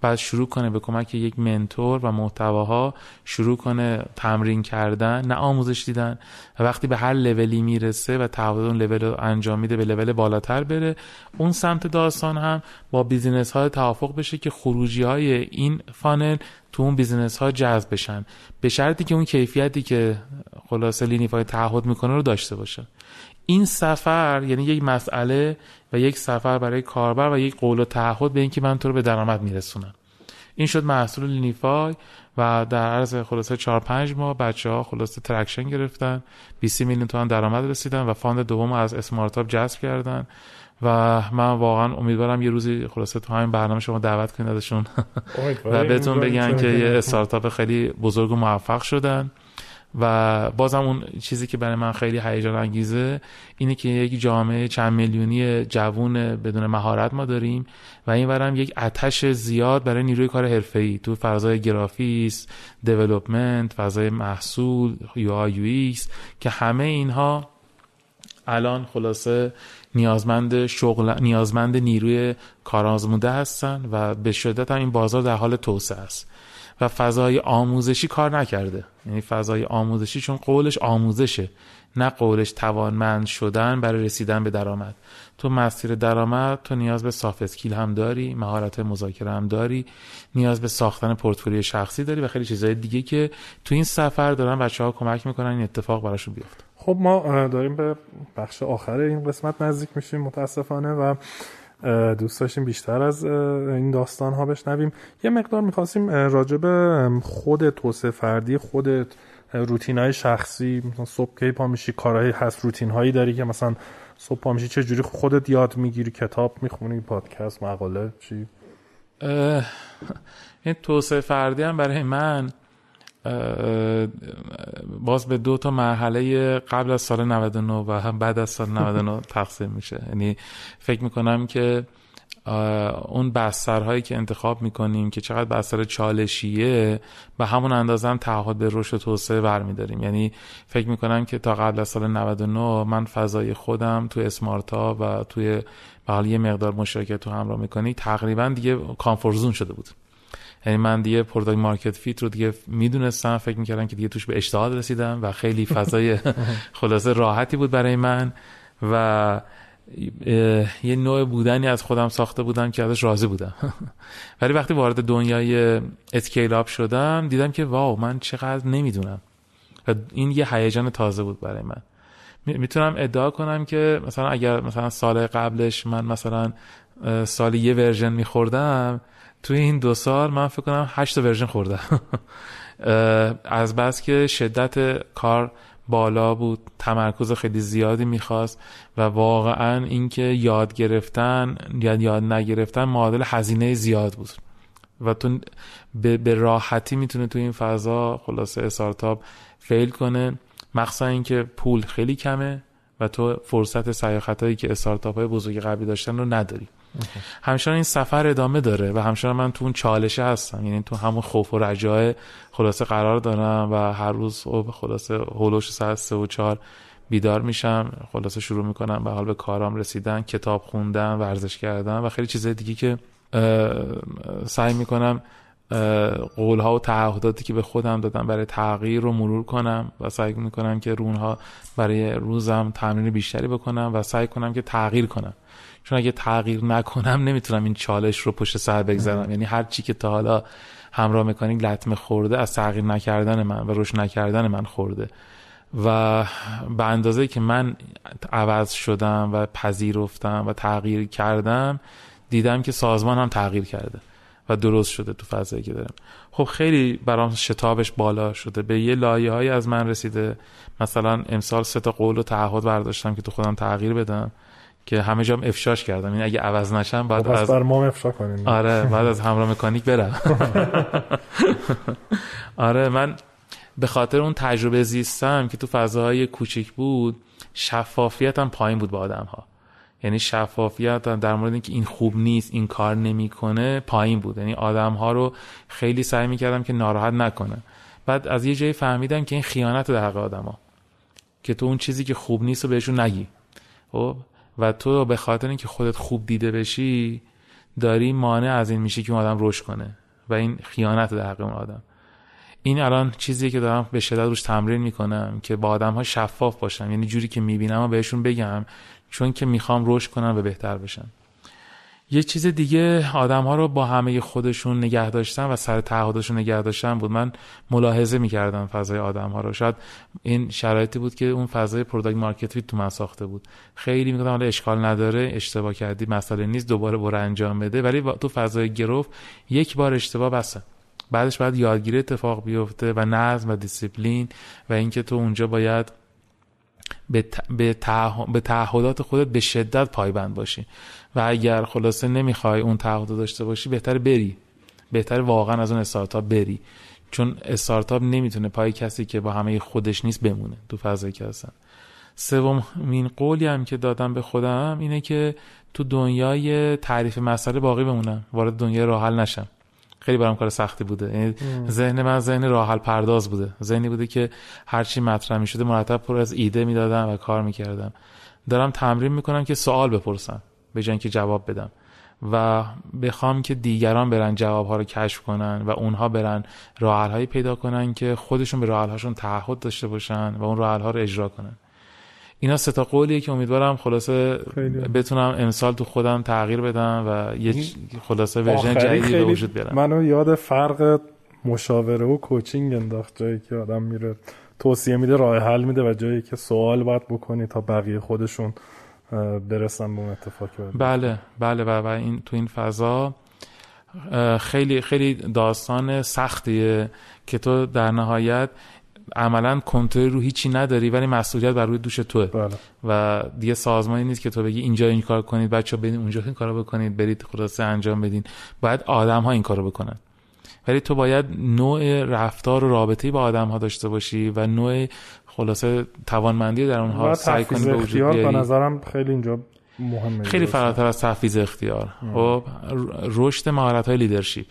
Speaker 1: بعد شروع کنه به کمک یک منتور و محتواها شروع کنه تمرین کردن نه آموزش دیدن. و وقتی به هر لولی می‌رسه و تعهد اون لول رو انجام میده به لول بالاتر بره. اون سمت داستان هم با business های توافق بشه که خروجی های این funnel تو اون business ها جذب بشن. به شرطی که اون کیفیتی که خلاصه لینیفای تعهد می‌کنه رو داشته باشه. این سفر یعنی یک مسئله و یک سفر برای کاربر و یک قول و تعهد به اینکه من تو رو به درآمد میرسونم. این شد محصول لینیفای و در عرض خلاصه 4 5 ماه بچه ها خلاصه traction گرفتن. 20 میلیون تومان درآمد رسیدن و fund دوم از اسمارتاپ جذب کردن. و من واقعا امیدوارم یه روزی خلاصه تو همین برنامه شما دعوت کنید ازشون و بهتون بگن که یه استارتاپ خیلی بزرگ و موفق شدن. و بازم اون چیزی که برای من خیلی هیجان انگیزه اینه که یک جامعه چند میلیونی جوون بدون مهارت ما داریم و این ورم یک عطش زیاد برای نیروی کار حرفه‌ای. تو فضای گرافیک، دیولپمنت، فضای محصول، یو یو که همه اینها الان خلاصه نیازمند شغل نیازمند نیروی کارآزموده هستن و به شدت هم این بازار در حال توسعه است. و فضای آموزشی کار نکرده. یعنی فضای آموزشی چون قولش آموزشه نه قولش توانمند شدن برای رسیدن به درآمد. تو مسیر درآمد تو نیاز به سافت اسکیل هم داری مهارت مذاکره هم داری نیاز به ساختن پورتفولیو شخصی داری و خیلی چیزهای دیگه که تو این سفر دارن بچه ها کمک می‌کنن این اتفاق براشون بیفته.
Speaker 2: خب ما داریم به بخش آخر این قسمت نزدیک میشیم متاسفانه و دوست داشتیم بیشتر از این داستان ها بشنویم. یه مقدار می‌خواستیم به خود توسعه فردی خودت روتین های شخصی مثلا صبح کی پا میشی کارهایی هست روتین هایی داری که مثلا صبح پا میشی چه جوری خودت یاد می‌گیری کتاب می‌خونی پادکست مقاله چی؟
Speaker 1: این توسعه فردی هم برای من باز به دو تا مرحله قبل از سال 99 و هم بعد از سال 99 تقسیم میشه. یعنی فکر می‌کنم که اون بسترهایی که انتخاب می‌کنیم که چقدر بستر چالشیه به همون اندازه هم تعهد به رشد و توسعه برمیداریم. یعنی فکر می‌کنم که تا قبل از سال 99 من فضای خودم توی اسمارتا و توی به یه مقدار مشارکت تو همراه می‌کنی تقریبا دیگه comfort zone شده بود. یعنی من دیگه product market fit رو دیگه می‌دونستم فکر می‌کردم که دیگه توش به اجتهاد رسیدم و خیلی فضای خلاصه راحتی بود برای من و یه نوع بودنی از خودم ساخته بودم که ازش راضی بودم. ولی وقتی وارد دنیای scale up شدم دیدم که wow من چقدر نمی‌دونم. و این یه هیجان تازه بود برای من. می‌تونم ادعا کنم که مثلا اگر مثلا سال قبلش من مثلا سال یه version میخوردم توی این دو سال من فکر کنم هشت version خوردم. از بس که شدت کار بالا بود تمرکز خیلی زیادی می‌خواست و واقعا اینکه یاد گرفتن یا یاد نگرفتن معادل هزینه زیاد بود. و تو به راحتی می‌تونه تو این فضا خلاصه استارتاپ فیل کنه. مخصوصا اینکه پول خیلی کمه و تو فرصت سیاحت هایی که استارتاپ های بزرگ قبلی داشتن رو نداری. همچنان این سفر ادامه داره و همچنان من تو اون چالشه هستم. یعنی تو همون خوف و رجای خلاصه قرار دارم و هر روز خلاصه هولوش ساعت سه و چهار بیدار میشم خلاصه شروع می‌کنم به حال به کارام رسیدن کتاب خوندن ورزش کردن و خیلی چیزهای دیگه که سعی می‌کنم قولها و تعهداتی که به خودم دادم برای تغییر رو مرور کنم و سعی می‌کنم که رونها برای روزم تمرین بیشتری بکنم و سعی کنم که تغییر کنم. چون اگه تغییر نکنم نمی‌تونم این چالش رو پشت سر بگذارم. یعنی هر چی که تا حالا همراه مکانیک لطمه خورده از تغییر نکردن من و روش نکردن من خورده. و به اندازه که من عوض شدم و پذیرفتم و تغییر کردم دیدم که سازمان هم تغییر کرده. و درست شده تو فضایی که دارم. خب خیلی برام شتابش بالا شده. به یه لایه های از من رسیده. مثلا امسال سه تا قول و تعهد برداشتم که تو خودم تغییر بدم که همه جام افشاش کردم. این یعنی اگه عوض نشم بعد
Speaker 2: خب، از بر ما افشا کنیم.
Speaker 1: آره بعد از همراه مکانیک برم. آره من به خاطر اون تجربه زیستم که تو فضاهای کوچیک بود شفافیتم پایین بود با آدم ها یعنی شفافیت در مورد اینکه این خوب نیست این کار نمی‌کنه پایین بود. یعنی آدم ها رو خیلی سعی می‌کردم که ناراحت نکنه بعد از یه جایی فهمیدم که این خیانت در حق آدم ها. که تو اون چیزی که خوب نیست رو بهشون نگی. خب؟ و تو به خاطر اینکه خودت خوب دیده بشی داری مانع از این میشی که اون آدم رشد کنه. و این خیانت در حق اون آدم. این الان چیزی که دارم به شدت روش تمرین می‌کنم که با آدم ها شفاف باشم. یعنی جوری که می‌بینم و بهشون بگم چون که می‌خوام رشد کنم و بهتر بشن یه چیز دیگه آدم ها رو با همه خودشون نگه داشتن و سر تعهدشون نگه داشتن بود. من ملاحظه می‌کردم فضای آدم ها رو. شاید این شرایطی بود که اون فضای product market تو من ساخته بود. خیلی می‌گفتم حالا اشکال نداره اشتباه کردی مسئله نیست دوباره برو انجام بده. ولی تو فضای growth یک بار اشتباه بسه بعدش بعد یادگیری اتفاق بیفته و نظم و دیسیپلین و اینکه تو اونجا باید به, به, تعهدات خودت به شدت پایبند باشی. و اگر خلاصه نمی‌خوای اون تعهد داشته باشی بهتر بری. بهتر واقعا از اون استارتاپ بری. چون استارتاپ نمی‌تونه پای کسی که با همه خودش نیست بمونه. تو فضایی که هستن. سومین قولی هم که دادم به خودم اینه که تو دنیای تعریف مسئله باقی بمونم. وارد دنیای راحل نشم. خیلی برام کار سختی بوده. یعنی ذهن من ذهن راحل پرداز بوده. ذهنی بوده که هرچی مطرح می شده مرتب پر از ایده می‌دادم و کار می‌کردم. دارم تمرین می‌کنم که سوال بپرسم به جای که جواب بدم. و بخوام که دیگران برن جوابها رو کشف کنن و اونها برن راه هایی پیدا کنن که خودشون به راه هاشون تعهد داشته باشن و اون راه ها رو اجرا کنن. اینا سه تا قولیه که امیدوارم خلاصه بتونم امسال تو خودم تغییر بدم و یه خلاصه ورژن جدیدی به وجود بیارم.
Speaker 2: منو یاد فرق مشاوره و کوچینگ انداخت جایی که آدم میره توصیه میده راه حل میده و جایی که سوال باید بکنی تا بقیه خودشون برسن به اون اتفاق
Speaker 1: بله بله و, و این تو این فضا خیلی خیلی داستان سختیه که تو در نهایت عملا کنترل رو هیچی نداری ولی مسئولیت بر روی دوش توه.
Speaker 2: بله.
Speaker 1: و دیگه سازمانی نیست که تو بگی اینجا این کار کنید بچه برید اونجا این کارو بکنید برید خلاصه انجام بدین. باید آدم ها این کارو بکنن. ولی تو باید نوع رفتار و رابطه با آدم ها داشته باشی و نوع خلاصه توانمندی در اونها سعی کنی به وجود بیاری
Speaker 2: به نظرم خیلی اینجا مهمه.
Speaker 1: خیلی فراتر از تحفیز اختیار. خب رشد مهارت های لیدرشپ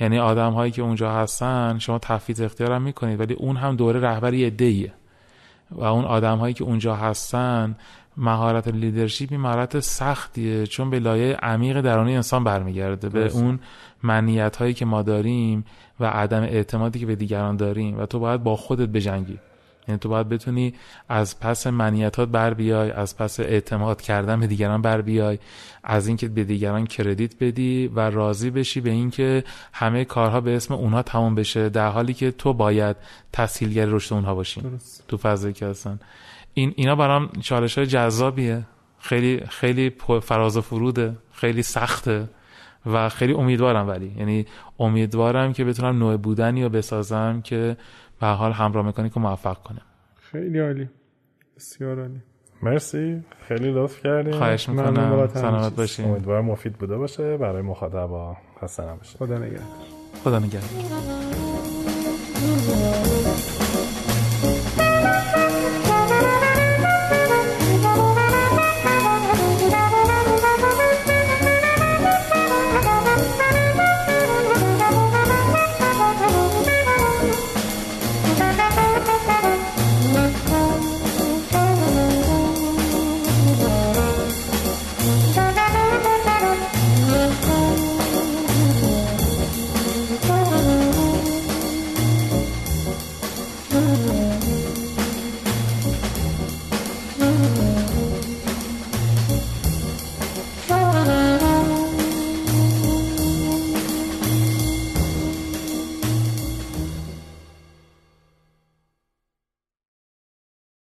Speaker 1: یعنی آدم هایی که اونجا هستن شما تحفیز اختیار هم می‌کنید ولی اون هم دوره رهبری ایه و اون آدم هایی که اونجا هستن مهارت لیدرشپ این مهارت سختیه چون به لایه عمیق درونی انسان برمیگرده. به اون منیت هایی که ما داریم و عدم اعتمادی که به دیگران داریم و تو باید با خودت بجنگی. یعنی تو باید بتونی از پس منیتات بر بیای از پس اعتماد کردن به دیگران بر بیای از اینکه به دیگران کردیت بدی و راضی بشی به اینکه همه کارها به اسم اونها تمام بشه در حالی که تو باید تسهیلگر رشد اونها باشی. تو فضایی که هستن. این اینا برام چالش های جذابیه. خیلی خیلی فراز و فروده. خیلی سخته. و خیلی امیدوارم ولی. یعنی امیدوارم که بتونم نوع بودنی رو بسازم که به حال همراه مکانیک رو موفق کنه.
Speaker 3: خیلی عالی. بسیار عالی.
Speaker 2: مرسی. خیلی لطف کردیم.
Speaker 1: خواهش می‌کنم. سلامت باشین.
Speaker 2: امیدوارم مفید بوده باشه. برای مخاطبا خسته نباشه
Speaker 3: خدا نگهدار.
Speaker 1: خدا نگهدار.